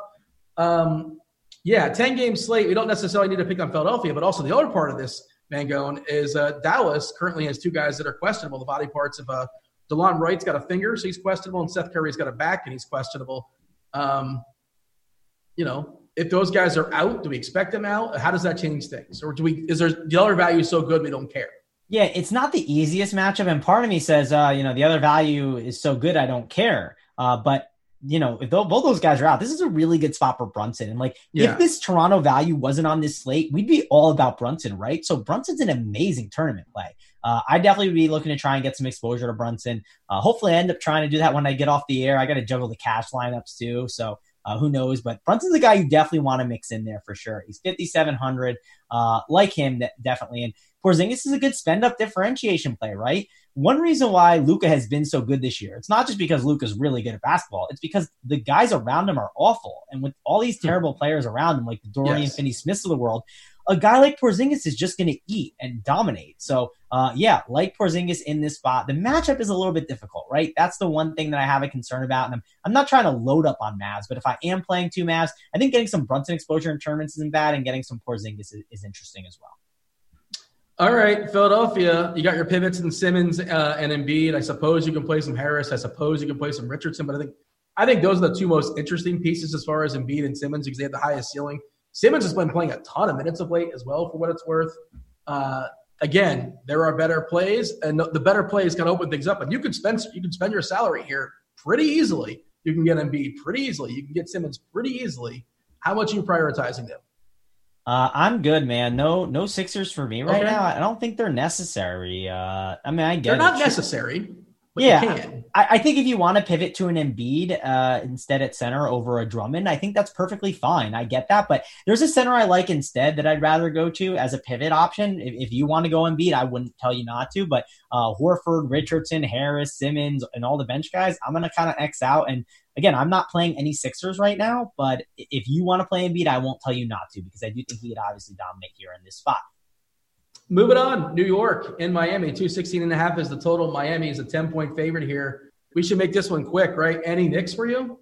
Um, yeah, 10 game slate. We don't necessarily need to pick on Philadelphia, but also the other part of this Mangone is uh, Dallas currently has two guys that are questionable. The body parts of uh, Delon Wright's got a finger, so he's questionable, and Seth Curry's got a back, and he's questionable. Um, you know, if those guys are out, do we expect them out? How does that change things, or do we? Is there the other value so good we don't care?
Yeah, it's not the easiest matchup, and part of me says, uh, you know, the other value is so good I don't care. Uh, but you know, if both those guys are out, this is a really good spot for Brunson. And like,
Yeah.
if this Toronto value wasn't on this slate, we'd be all about Brunson, right? So Brunson's an amazing tournament play. Uh, I definitely would be looking to try and get some exposure to Brunson. Uh, hopefully, I end up trying to do that when I get off the air. I got to juggle the cash lineups too, so uh, who knows? But Brunson's a guy you definitely want to mix in there for sure. He's 5,700. Uh, like him, definitely. And Porzingis is a good spend up differentiation play, right? One reason why Luka has been so good this year, it's not just because Luka's really good at basketball. It's because the guys around him are awful. And with all these terrible players around him, like the Dorian
Yes.
Finney Smiths of the world, a guy like Porzingis is just going to eat and dominate. So, uh, yeah, like Porzingis in this spot, the matchup is a little bit difficult, right? That's the one thing that I have a concern about. And I'm, I'm not trying to load up on Mavs, but if I am playing two Mavs, I think getting some Brunson exposure in tournaments isn't bad, and getting some Porzingis is, is interesting as well.
All right, Philadelphia, you got your pivots and Simmons uh, and Embiid. I suppose you can play some Harris. I suppose you can play some Richardson. But I think I think those are the two most interesting pieces as far as Embiid and Simmons because they have the highest ceiling. Simmons has been playing a ton of minutes of late as well, for what it's worth. Uh, again, there are better plays, and the better plays can open things up. And you can spend you can spend your salary here pretty easily. You can get Embiid pretty easily. You can get Simmons pretty easily. How much are you prioritizing them?
Uh, I'm good, man. No, no Sixers for me right
Okay.
now. I don't think they're necessary. Uh, I mean, I get
They're not
it.
necessary,
Yeah. I, I think if you want to pivot to an Embiid uh, instead at center over a Drummond, I think that's perfectly fine. I get that, but there's a center I like instead that I'd rather go to as a pivot option. If, if you want to go Embiid, I wouldn't tell you not to, but uh, Horford, Richardson, Harris, Simmons, and all the bench guys, I'm going to kind of X out. And again, I'm not playing any Sixers right now, but if you want to play Embiid, I won't tell you not to because I do think he would obviously dominate here in this spot.
Moving on, New York and Miami, 216 and a half is the total. Miami is a 10 point favorite here. We should make this one quick, right? Any Knicks for you?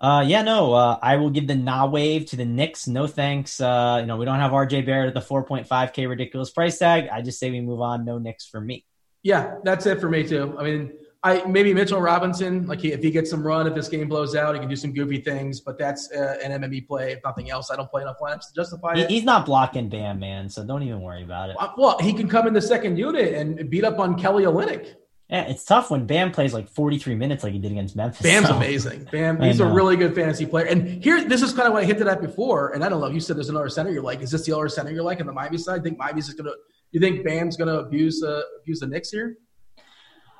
Uh, yeah, no, uh, I will give the nah wave to the Knicks. No thanks. Uh, you know, we don't have RJ Barrett at the 4.5K ridiculous price tag. I just say we move on. No Knicks for me.
Yeah, that's it for me too. I mean, I maybe Mitchell Robinson, like he, if he gets some run, if this game blows out, he can do some goofy things. But that's uh, an MME play. If nothing else, I don't play enough lineups to justify
He,
it.
he's not blocking Bam, man, so don't even worry about it.
Uh, Well, he can come in the second unit and beat up on Kelly Olynyk.
Yeah, it's tough when Bam plays like 43 minutes like he did against Memphis.
Bam's
so-
amazing. Bam, he's a really good fantasy player. And here, this is kind of what I hinted at before. And I don't know. You said there's another center you're like. Is this the other center you're like on the Miami side? I think Miami's just gonna. You think Bam's gonna abuse uh, abuse the Knicks here?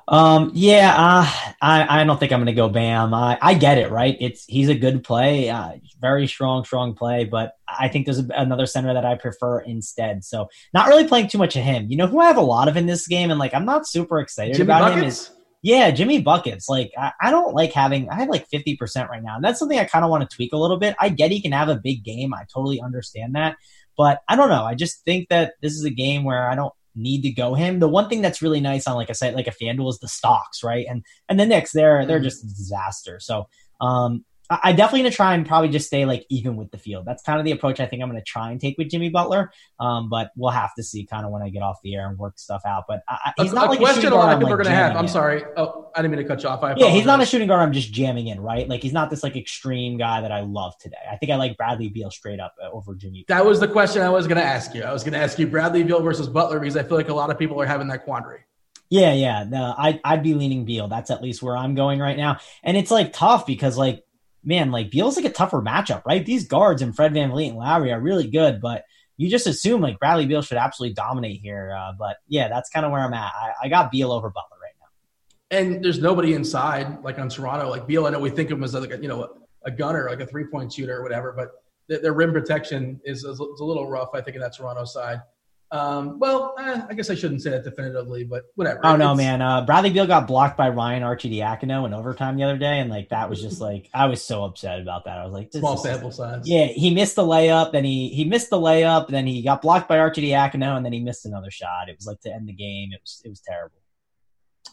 Um, yeah, uh, I, I don't think I'm going to go Bam. I, I get it, right? It's he's a good play, uh, very strong, strong play, but I think there's a, another center that I prefer instead. So not really playing too much of him. You know who I have a lot of in this game, and like I'm not super excited
Jimmy
about him is yeah, Jimmy buckets. Like I, I don't like having I have like 50 percent right now, and that's something I kind of want to tweak a little bit. I get he can have a big game. I totally understand that, but I don't know. I just think that this is a game where I don't need to go him. The one thing that's really nice on like a site like a FanDuel is the stocks, right? And and the Knicks, they're they're
Mhm.
just a disaster. So um I, definitely gonna try and probably just stay like even with the field. That's kind of the approach I think I'm gonna try and take with Jimmy Butler. Um, but we'll have to see kind of when I get off the air and work stuff out. But I, he's
a,
not
a
like a
question
shooting
a lot of
I'm,
people
like,
are gonna have. I'm
in.
sorry. Oh, I didn't mean to cut you off. I
Yeah, he's not a shooting guard I'm just jamming in, right? Like he's not this like extreme guy that I love today. I think I like Bradley Beal straight up uh, over Jimmy.
That was the question I was going to ask you. I was going to ask you Bradley Beal versus Butler because I feel like a lot of people are having that quandary.
Yeah, yeah. No, I I'd be leaning Beal. That's at least where I'm going right now. And it's like tough because like man, like Beal's like a tougher matchup, right? These guards and Fred VanVleet and Lowry are really good, but you just assume like Bradley Beal should absolutely dominate here. Uh, but yeah, that's kind of where I'm at. I, I got Beal over Butler right now.
And there's nobody inside, like on Toronto, like Beal. I know we think of him as like you know a gunner, like a three point shooter or whatever, but their, their rim protection is, is a little rough. I think in that Toronto side. Um, well, eh, I guess I shouldn't say that definitively, but whatever.
Oh no,
It's-
man. Uh, Bradley Beal got blocked by Ryan Archidiacono in overtime the other day, and like that was just like I was so upset about that. I was like, this
Small sample size.
Yeah, he missed the layup, then he he missed the layup, then he got blocked by Archidiacono, and then he missed another shot. It was like to end the game. It was it was terrible.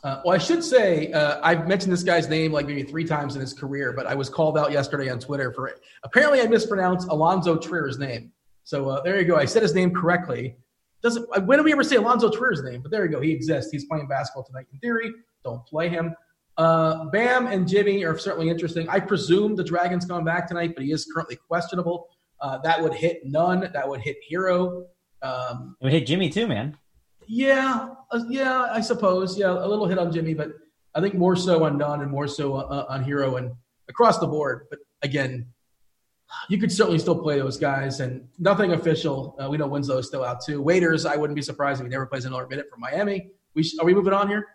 Uh, well, I should say uh, I've mentioned this guy's name like maybe three times in his career, but I was called out yesterday on Twitter for it. Apparently, I mispronounced Alonzo Trier's name. So uh, there you go. I said his name correctly. Doesn't uh, when do we ever say Alonzo Trier's name? But there you go. He exists. He's playing basketball tonight. In theory, don't play him. Uh, Bam and Jimmy are certainly interesting. I presume the Dragons coming back tonight, but he is currently questionable. Uh, that would hit Nunn. That would hit Herro. Um,
It would hit Jimmy too, man.
yeah, uh, yeah, I suppose. Yeah, a little hit on Jimmy, but I think more so on Nunn and more so uh, on Herro. And across the board. But again, you could certainly still play those guys, and nothing official. Uh, we know Winslow is still out too. Waiters, I wouldn't be surprised if he never plays another minute for Miami. We sh- are we moving on here?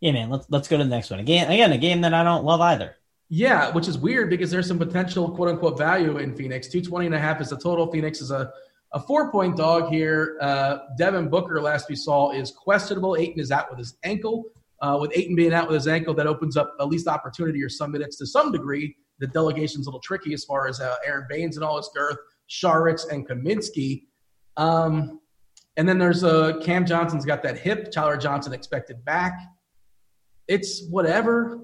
Yeah, man. Let's let's go to the next one again. Again, a game that I don't love either.
Yeah, which is weird because there's some potential quote unquote value in Phoenix. 220 and a half is the total. Phoenix is a, a four point dog here. Uh, Devin Booker, last we saw, is questionable. Ayton is out with his ankle. Uh, with Ayton being out with his ankle, that opens up at least opportunity or some minutes to some degree. The delegation's a little tricky as far as uh, Aron Baynes and all his girth, Saric and Kaminsky. Um, and then there's uh, Cam Johnson's got that hip. Tyler Johnson expected back. It's whatever.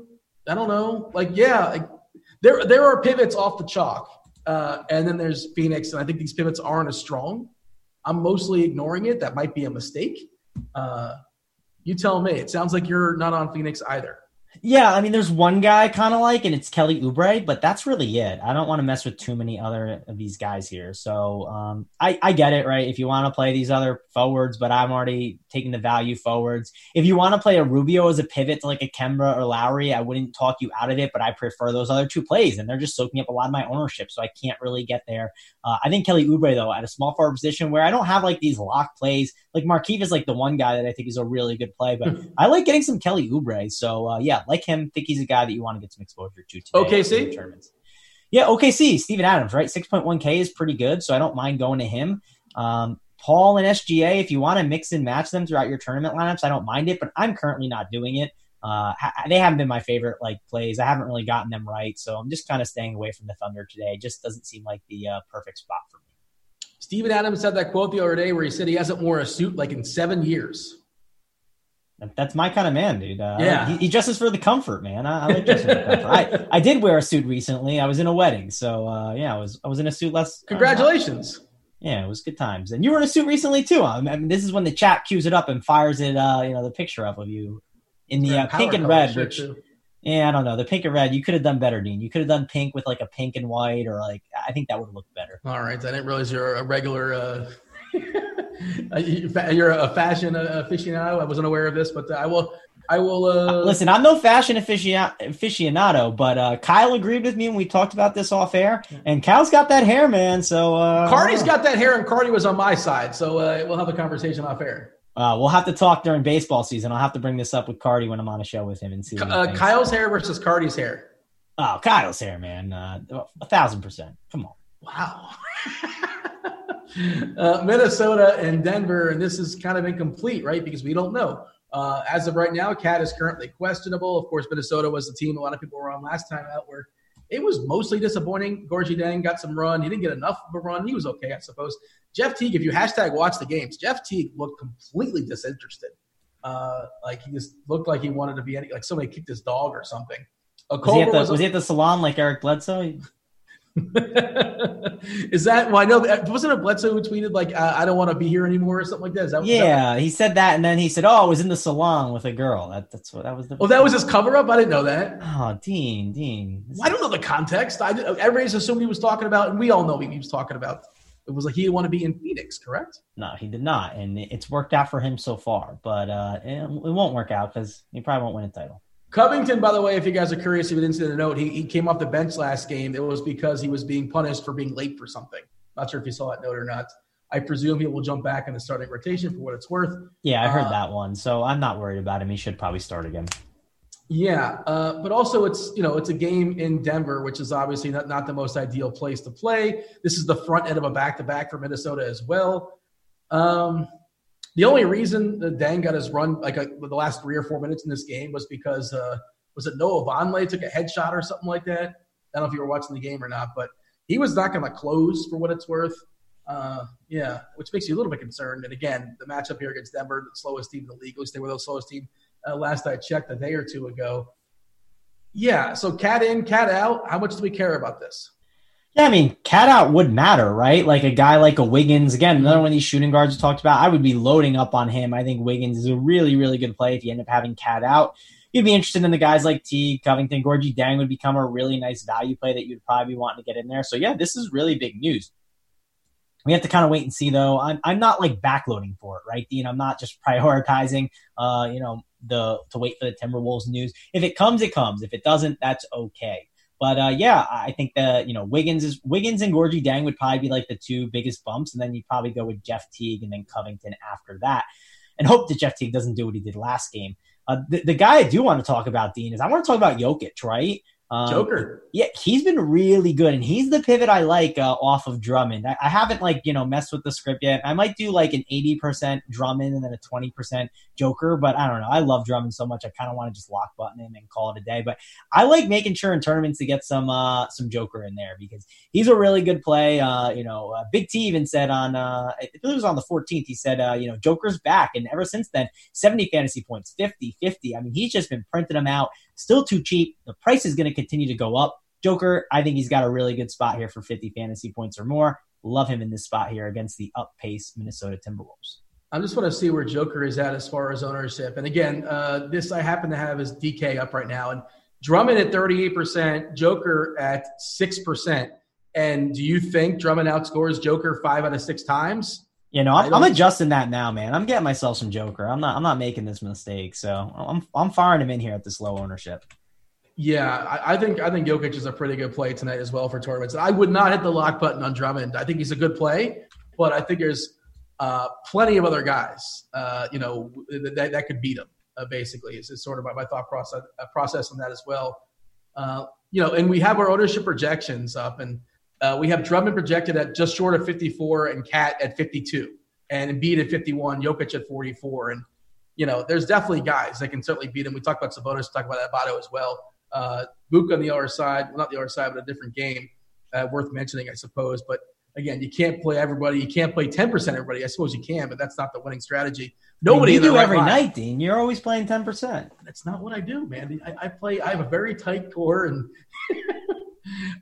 I don't know. Like, yeah, like, there there are pivots off the chalk, uh, and then there's Phoenix, and I think these pivots aren't as strong. I'm mostly ignoring it. That might be a mistake. Uh, you tell me. It sounds like you're not on Phoenix either.
Yeah, I mean, there's one guy kind of like, and it's Kelly Oubre, but that's really it. I don't want to mess with too many other of these guys here. So um, I, I get it, right? If you want to play these other forwards, but I'm already taking the value forwards. If you want to play a Rubio as a pivot to like a Kemba or Lowry, I wouldn't talk you out of it, but I prefer those other two plays, and they're just soaking up a lot of my ownership, so I can't really get there. Uh, I think Kelly Oubre, though, at a small forward position where I don't have like these lock plays, like Markieff is like the one guy that I think is a really good play, but I like getting some Kelly Oubre. So uh, yeah, like him. Think he's a guy that you want to get some exposure to today.
OKC
tournaments. Yeah, OKC. Steven Adams, right? Six point one K is pretty good, so I don't mind going to him. Um, Paul and SGA, if you want to mix and match them throughout your tournament lineups, I don't mind it, but I'm currently not doing it. Uh, they haven't been my favorite like plays. I haven't really gotten them right, so I'm just kind of staying away from the Thunder today. It just doesn't seem like the uh, perfect spot for me.
Steven Adams said that quote the other day where he said he hasn't worn a suit like in seven years.
That's my kind of man, dude. Uh,
Yeah.
he, he dresses for the comfort, man. I, I like dressing for the comfort. I, I did wear a suit recently. I was in a wedding, so uh, yeah, I was I was in a suit less.
Congratulations.
yeah, it was good times. And you were in a suit recently too. I mean, this is when the chat cues it up and fires it. Uh, you know, the picture up of you in the uh, pink and red, which
too.
yeah, I don't know. The pink and red, you could have done better, Dean. You could have done pink with like a pink and white, or like I think that would have looked better.
All right, I didn't realize you're a regular. Uh, you're a fashion uh, aficionado. I wasn't aware of this, but I will. I will. Uh,
Listen, I'm no fashion aficionado, but uh, Kyle agreed with me when we talked about this off air, and Kyle's got that hair, man. So uh,
Cardi's got that hair, and Cardi was on my side, so uh, we'll have a conversation off air.
Uh, we'll have to talk during baseball season. I'll have to bring this up with Cardi when I'm on a show with him and see.
Uh. Kyle's hair versus Cardi's hair.
oh, Kyle's hair, man, uh, a thousand percent. Come on.
Wow. uh, Minnesota and Denver, and this is kind of incomplete, right? Because we don't know. Uh, as of right now, Cat is currently questionable. Of course, Minnesota was the team a lot of people were on last time out where it was mostly disappointing. Gorgui Dieng got some run. He didn't get enough of a run. He was okay, I suppose. Jeff Teague, if you hashtag watch the games, Jeff Teague looked completely disinterested. Uh, like he just looked like he wanted to be any, like somebody kicked his dog or something. A
Was he, the,
was
was he at the salon like Eric Bledsoe?
is that well? I know wasn't it Bledsoe who tweeted like uh, I don't want to be here anymore or something like that. Is that is that-
Yeah, he said that, and then he said, "Oh, I was in the salon with a girl." That, that's what that was. The
oh, that was his cover up. I didn't know that.
Oh, Dean, Dean.
I don't know the context. I everybody's assumed he was talking about, and we all know he was talking about. It was like he didn't want to be in Phoenix, correct?
No, he did not, and it's worked out for him so far. But uh, it, it won't work out because he probably won't win a title.
Covington, by the way, if you guys are curious, if you didn't see the note, he, he came off the bench last game. It was because he was being punished for being late for something. Not sure if you saw that note or not. I presume he will jump back in the starting rotation for what it's worth.
Yeah, I heard
Uh,
that one, so I'm not worried about him. He should probably start again.
Yeah, uh, but also it's you know it's a game in Denver, which is obviously not, not the most ideal place to play. This is the front end of a back to back for Minnesota as well. Um, the only reason that Dan got his run like a, the last three or four minutes in this game was because uh, was it Noah Vonleh took a headshot or something like that. I don't know if you were watching the game or not, but he was not going to close for what it's worth. Uh, yeah, which makes you a little bit concerned. And again, the matchup here against Denver, the slowest team in the league, at least they were the slowest team uh, last I checked a day or two ago. Yeah, so cat in, cat out. How much do we care about this?
Yeah, I mean, cat out would matter, right? Like a guy like a Wiggins, again, another one of these shooting guards we talked about. I would be loading up on him. I think Wiggins is a really, really good play if you end up having cat out. You'd be interested in the guys like T, Covington, Gorgui Dieng would become a really nice value play that you'd probably be wanting to get in there. So yeah, this is really big news. We have to kind of wait and see though. I'm I'm not like backloading for it, right, Dean? I'm not just prioritizing uh, you know, the to wait for the Timberwolves news. If it comes, it comes. If it doesn't, that's okay. But uh, yeah, I think that you know Wiggins is Wiggins and Gorgui Dieng would probably be like the two biggest bumps, and then you'd probably go with Jeff Teague and then Covington after that, and hope that Jeff Teague doesn't do what he did last game. Uh, the, the guy I do want to talk about, Dean, is I want to talk about Jokic, right?
Um, Joker.
Yeah, he's been really good, and he's the pivot I like uh, off of Drummond. I, I, haven't like you know messed with the script yet. I might do like an eighty percent Drummond and then a twenty percent Joker, but I don't know. I love Drummond so much, I kind of want to just lock button him and call it a day. But I like making sure in tournaments to get some uh, some Joker in there because he's a really good play. Uh, you know, uh, Big T even said on uh, I believe it was on the fourteenth. He said, uh, you know, Joker's back, and ever since then, seventy fantasy points, 50, 50. I mean, he's just been printing them out. Still too cheap. The price is going to continue to go up. Joker, I think he's got a really good spot here for 50 fantasy points or more. Love him in this spot here against the up pace Minnesota Timberwolves.
I just want to see where Joker is at as far as ownership. And again, uh, this I happen to have is DK up right now. And Drummond at 38%, Joker at 6%. And do you think Drummond outscores Joker five out of six times?
You know, I'm, I'm, adjusting that now, man. I'm getting myself some Joker. I'm not. I'm not making this mistake. So I'm. I'm firing him in here at this low ownership.
Yeah, I, I, think. I think Jokic is a pretty good play tonight as well for tournaments. I would not hit the lock button on Drummond. I think he's a good play, but I think there's uh, plenty of other guys. Uh, you know, that, that could beat him. Uh, basically, is, is sort of my, my thought process uh, process on that as well. Uh, you know, and we have our ownership projections up, and uh, we have Drummond projected at just short of 54 and Cat at 52 and Embiid at 51, Jokic at 44. And, you know, there's definitely guys that can certainly beat him. We talked about Sabonis, talk about Adebayo as well. Uh, Book on the other side, well, not the other side, but a different game, uh, worth mentioning, I suppose. But again, you can't play everybody. You can't play 10% everybody. I suppose you can, but that's not the winning strategy. Nobody
you do every line. night, Dean. You're always playing 10%.
That's not what I do, man. I, I play, I have a very tight core and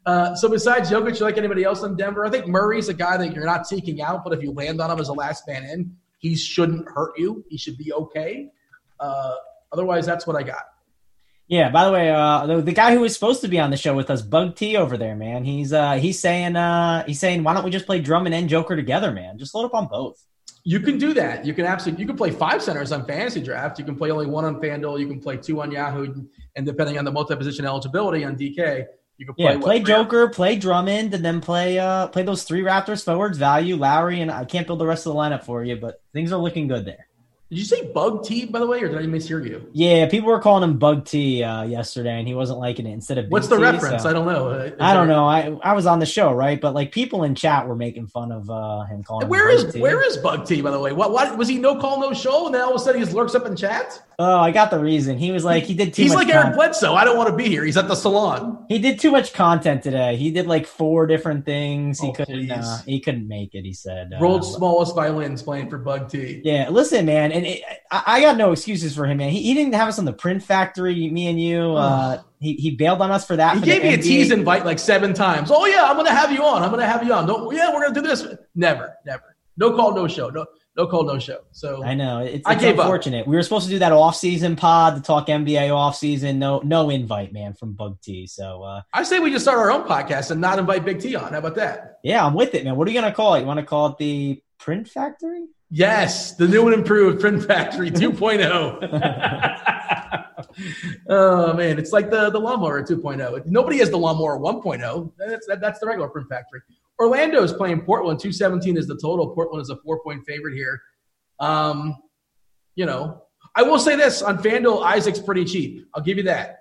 Uh, so besides Jokic, you like anybody else in Denver? I think Murray's a guy that you're not seeking out, but if you land on him as a last man in, he shouldn't hurt you. He should be okay. Uh, otherwise, that's what I got.
Yeah. By the way, uh, the, the, guy who was supposed to be on the show with us, Bug T, over there, man. He's uh, he's saying uh, he's saying, why don't we just play Drummond and Joker together, man? Just load up on both.
You can do that. You can absolutely. You can play five centers on fantasy draft. You can play only one on FanDuel. You can play two on Yahoo, and depending on the multi-position eligibility on DK, you can play
yeah, play Joker, play Drummond, and then play uh play those three Raptors forwards, value Lowry, and I can't build the rest of the lineup for you, but things are looking good there.
Did you say Bug T by the way, or did I mishear you?
Yeah, people were calling him Bug T uh, yesterday, and he wasn't liking it. Instead of
Big what's the T, reference? So. I don't know. Is
I don't there... know. I I was on the show, right? But like people in chat were making fun of uh, him calling.
Where is where is Bug T by the way? What what was he no call no show, and then all of a sudden he just lurks up in chat?
Oh, I got the reason. He was like he did too.
He's like Aaron Bledsoe. I don't want to be here. He's at the salon.
He did too much content today. He did like four different things. He oh, couldn't. Uh, he couldn't make it. He said.
World's uh, smallest violins playing for Bug T.
Yeah, listen, man, and it, I, I, got no excuses for him, man. He, he didn't have us on the print factory, me and you. Uh, he, he bailed on us for that.
He
for
gave me NBA. a tease invite like seven times. Oh yeah, I'm gonna have you on. I'm gonna have you on. Don't, yeah, we're gonna do this. Never, never. No call, no show. No, no call, no show. So
I know it's, it's I gave unfortunate. Up. We were supposed to do that off season pod to talk NBA off season. No, no invite, man, from Bug T. So uh,
I say we just start our own podcast and not invite Big T on. How about that?
Yeah, I'm with it, man. What are you gonna call it? You want to call it the Print Factory?
Yes, the new and improved Print Factory 2.0. oh man, it's like the the lawnmower 2.0. Nobody has the lawnmower 1.0. That's that, that's the regular Print Factory. Orlando is playing Portland. 217 is the total. Portland is a four point favorite here. Um, you know, I will say this on FanDuel, Isaac's pretty cheap. I'll give you that.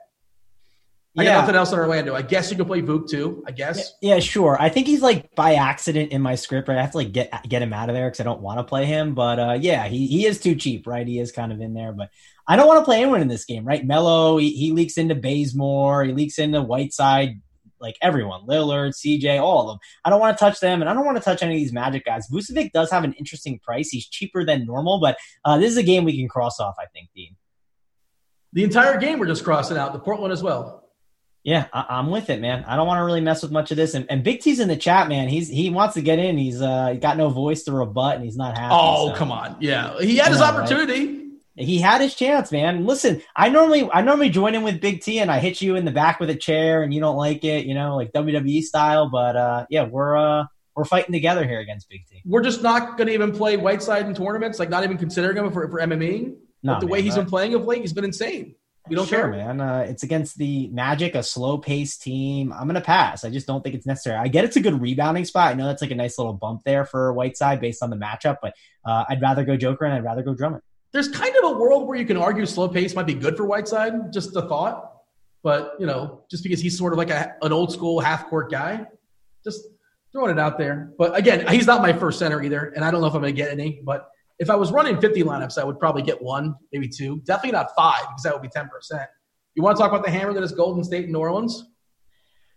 I yeah. got nothing else in Orlando. I guess you can play Vuk too. I guess.
Yeah, sure. I think he's like by accident in my script. Right, I have to like get get him out of there because I don't want to play him. But uh, yeah, he he is too cheap. Right, he is kind of in there. But I don't want to play anyone in this game. Right, Melo he, he leaks into Bazemore. He leaks into Whiteside like everyone, Lillard, CJ, all of them. I don't want to touch them, and I don't want to touch any of these Magic guys. Vucevic does have an interesting price. He's cheaper than normal, but uh, this is a game we can cross off. I think, Dean.
The entire game we're just crossing out. The Portland as well.
Yeah, I- am with it, man. I don't want to really mess with much of this. And, and Big T's in the chat, man. He's he wants to get in. He's uh got no voice to rebut, and he's not happy.
Oh, so. come on. Yeah, he had his opportunity. Right?
he had his chance, man. Listen, I normally I normally join in with Big T and I hit you in the back with a chair and you don't like it, you know, like WWE style. But uh, yeah, we're uh, we're fighting together here against Big T.
We're just not going to even play Whiteside in tournaments, like not even considering him for for MME. No, the man, way he's been playing of late, he's been insane. We don't
sure,
care,
man. Uh, it's against the Magic, a slow-paced team. I'm gonna pass. I just don't think it's necessary. I get it's a good rebounding spot. I know that's like a nice little bump there for Whiteside based on the matchup, but uh, I'd rather go Joker and I'd rather go Drummond.
There's kind of a world where you can argue slow pace might be good for Whiteside. Just a thought, but you know, just because he's sort of like a, an old school half court guy, just throwing it out there. But again, he's not my first center either, and I don't know if I'm going to get any. But if I was running 50 lineups, I would probably get one, maybe two. Definitely not five because that would be 10%. You want to talk about the hammer that is Golden State and New Orleans?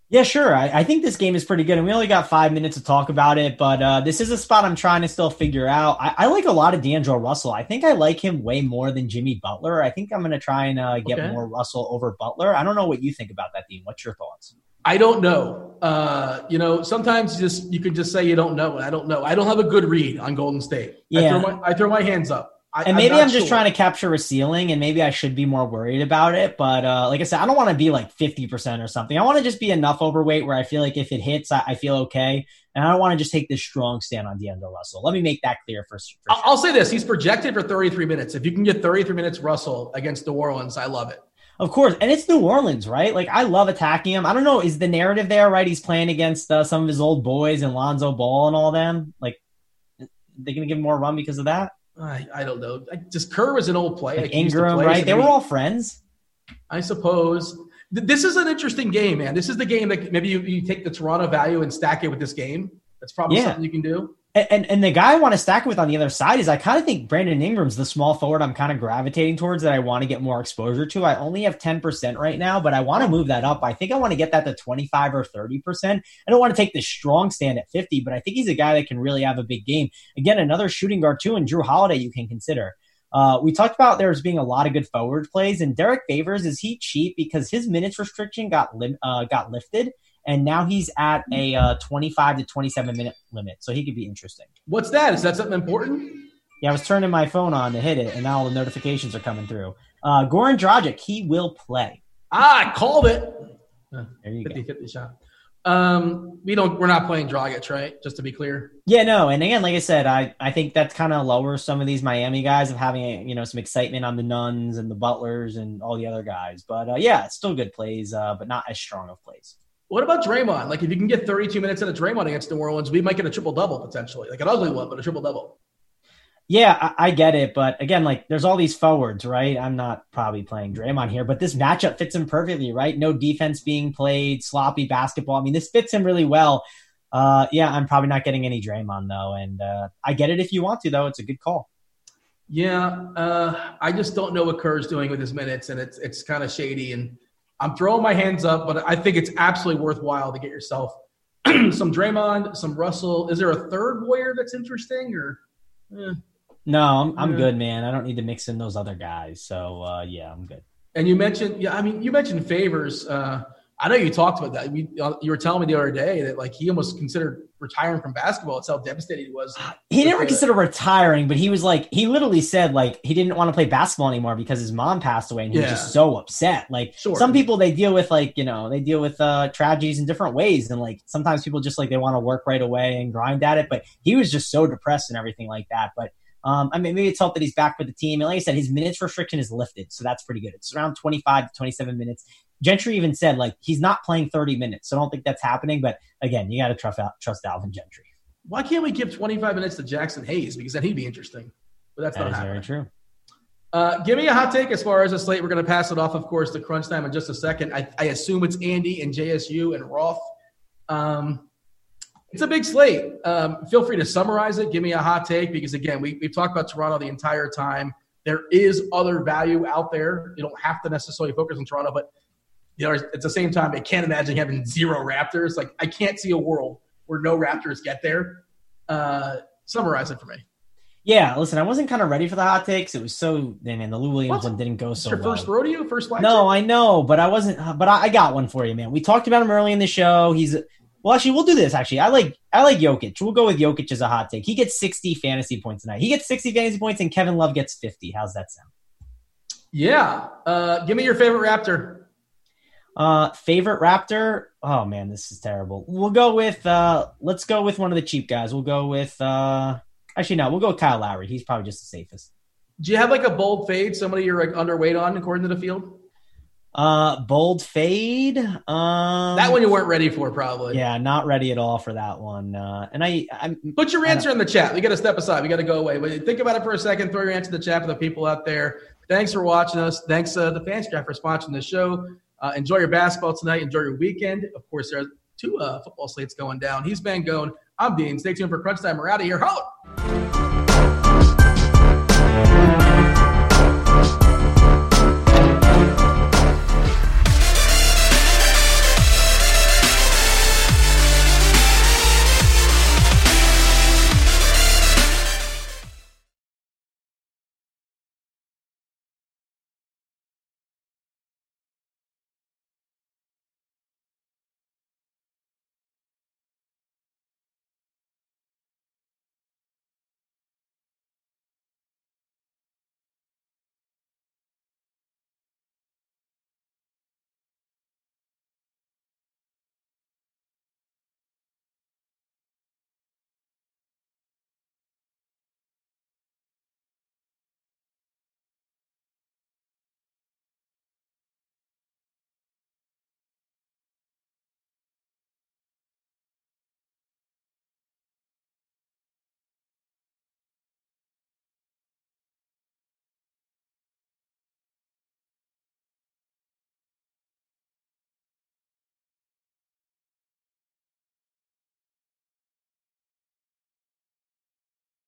Yeah, sure. I, I, think this game is pretty good, and we only got five minutes to talk about it. But uh, this is a spot I'm trying to still figure out. I, I, like a lot of D'Angelo Russell. I think I like him way more than Jimmy Butler. I think I'm going to try and uh, get okay. more Russell over Butler. I don't know what you think about that, Dean. What's your thoughts?
I don't know. Uh, you know, sometimes you just you can just say you don't know. I don't know. I don't have a good read on Golden State. Yeah. I throw my, I throw my hands up. I,
and maybe I'm, I'm just sure. trying to capture a ceiling, and maybe I should be more worried about it. But uh, like I said, I don't want to be like 50% or something. I want to just be enough overweight where I feel like if it hits, I, I feel okay. And I don't want to just take this strong stand on D'Angelo Russell. Let me make that clear for, for sure.
I'll say this: he's projected for 33 minutes. If you can get 33 minutes Russell against New Orleans, I love it.
Of course, and it's New Orleans, right? Like I love attacking him. I don't know, is the narrative there right? He's playing against uh, some of his old boys and Lonzo Ball and all them. Like they're gonna give him more run because of that.
I, I don't know. I, just Kerr was an old player.
Like Ingram, play, right? They were all friends.
I suppose. This is an interesting game, man. This is the game that maybe you, you take the Toronto value and stack it with this game. That's probably yeah. something you can do.
And, and, the guy I want to stack it with on the other side is I kind of think Brandon Ingram's the small forward I'm kind of gravitating towards that I want to get more exposure to. I only have 10% right now, but I want to move that up. I think I want to get that to 25 or 30%. I don't want to take the strong stand at 50, but I think he's a guy that can really have a big game. Again, another shooting guard too, and Jrue Holiday you can consider. Uh, we talked about there's being a lot of good forward plays, and Derrick Favors is he cheap because his minutes restriction got uh, got lifted, and now he's at a uh, 25 to 27 minute limit, so he could be interesting.
What's that? Is that something important?
Yeah, I was turning my phone on to hit it, and now all the notifications are coming through. Uh, Goran Dragic, he will play.
Ah, I called it.
There you 50,
go. 50 shot. Um, we don't. We're not playing Dragic, right? Just to be clear.
Yeah, no. And again, like I said, I I think that's kind of lowers some of these Miami guys of having you know some excitement on the Nunns and the Butlers and all the other guys. But uh, yeah, it's still good plays, uh, but not as strong of plays.
What about Draymond? Like, if you can get 32 minutes in a Draymond against New Orleans, we might get a triple double potentially, like an ugly one, but a triple double.
Yeah, I, I, get it, but again, like there's all these forwards, right? I'm not probably playing Draymond here, but this matchup fits him perfectly, right? No defense being played, sloppy basketball. I mean, this fits him really well. Uh, yeah, I'm probably not getting any Draymond though, and uh, I get it if you want to though. It's a good call.
Yeah, uh, I just don't know what Kerr's doing with his minutes, and it's it's kind of shady. And I'm throwing my hands up, but I think it's absolutely worthwhile to get yourself some Draymond, some Russell. Is there a third Warrior that's interesting, or?
Eh. No, I'm, I'm yeah. good, man. I don't need to mix in those other guys. So uh, yeah, I'm good.
And you mentioned, yeah, I mean, you mentioned favors. Uh, I know you talked about that. You, uh, you were telling me the other day that like he almost considered retiring from basketball. It's how devastated he was.
He never considered retiring, but he was like, he literally said like he didn't want to play basketball anymore because his mom passed away, and he yeah. was just so upset. Like sure. some people, they deal with like you know they deal with uh, tragedies in different ways, and like sometimes people just like they want to work right away and grind at it. But he was just so depressed and everything like that. But um, I mean, maybe it's helped that he's back for the team. And like I said, his minutes restriction is lifted, so that's pretty good. It's around 25 to 27 minutes. Gentry even said like he's not playing 30 minutes, so I don't think that's happening. But again, you got to trust trust Alvin Gentry.
Why can't we give 25 minutes to Jaxson Hayes? Because then he'd be interesting. But that's
that
not
happening. very true.
Uh, give me a hot take as far as the slate. We're going to pass it off, of course, to crunch time in just a second. I, I assume it's Andy and JSU and Roth. Um, it's a big slate. Um, feel free to summarize it. Give me a hot take because, again, we, we've talked about Toronto the entire time. There is other value out there. You don't have to necessarily focus on Toronto, but you know, at the same time, I can't imagine having zero Raptors. Like, I can't see a world where no Raptors get there. Uh, summarize it for me.
Yeah, listen, I wasn't kind of ready for the hot takes. It was so, man, the Lou Williams one didn't go so
your
well.
first rodeo, first flag.
No, I know, but I wasn't. But I, I, got one for you, man. We talked about him early in the show. He's well, actually, we'll do this. Actually, I like I like Jokic. We'll go with Jokic as a hot take. He gets 60 fantasy points tonight. He gets 60 fantasy points, and Kevin Love gets 50. How's that sound?
Yeah. Uh, give me your favorite Raptor.
Uh, favorite Raptor? Oh man, this is terrible. We'll go with uh, let's go with one of the cheap guys. We'll go with uh, actually no, we'll go with Kyle Lowry. He's probably just the safest.
Do you have like a bold fade? Somebody you're like underweight on according to the field?
Uh, bold fade. Um,
that one you weren't ready for, probably.
Yeah, not ready at all for that one. Uh, and I, I'm
put your answer in the chat. We got to step aside. We got to go away. But think about it for a second. Throw your answer in the chat for the people out there. Thanks for watching us. Thanks uh, the Fanstraft for sponsoring the show. Uh, enjoy your basketball tonight. Enjoy your weekend. Of course, there are two uh, football slates going down. He's Van Gone. I'm Dean. Stay tuned for Crunch Time. We're out of here. Ho!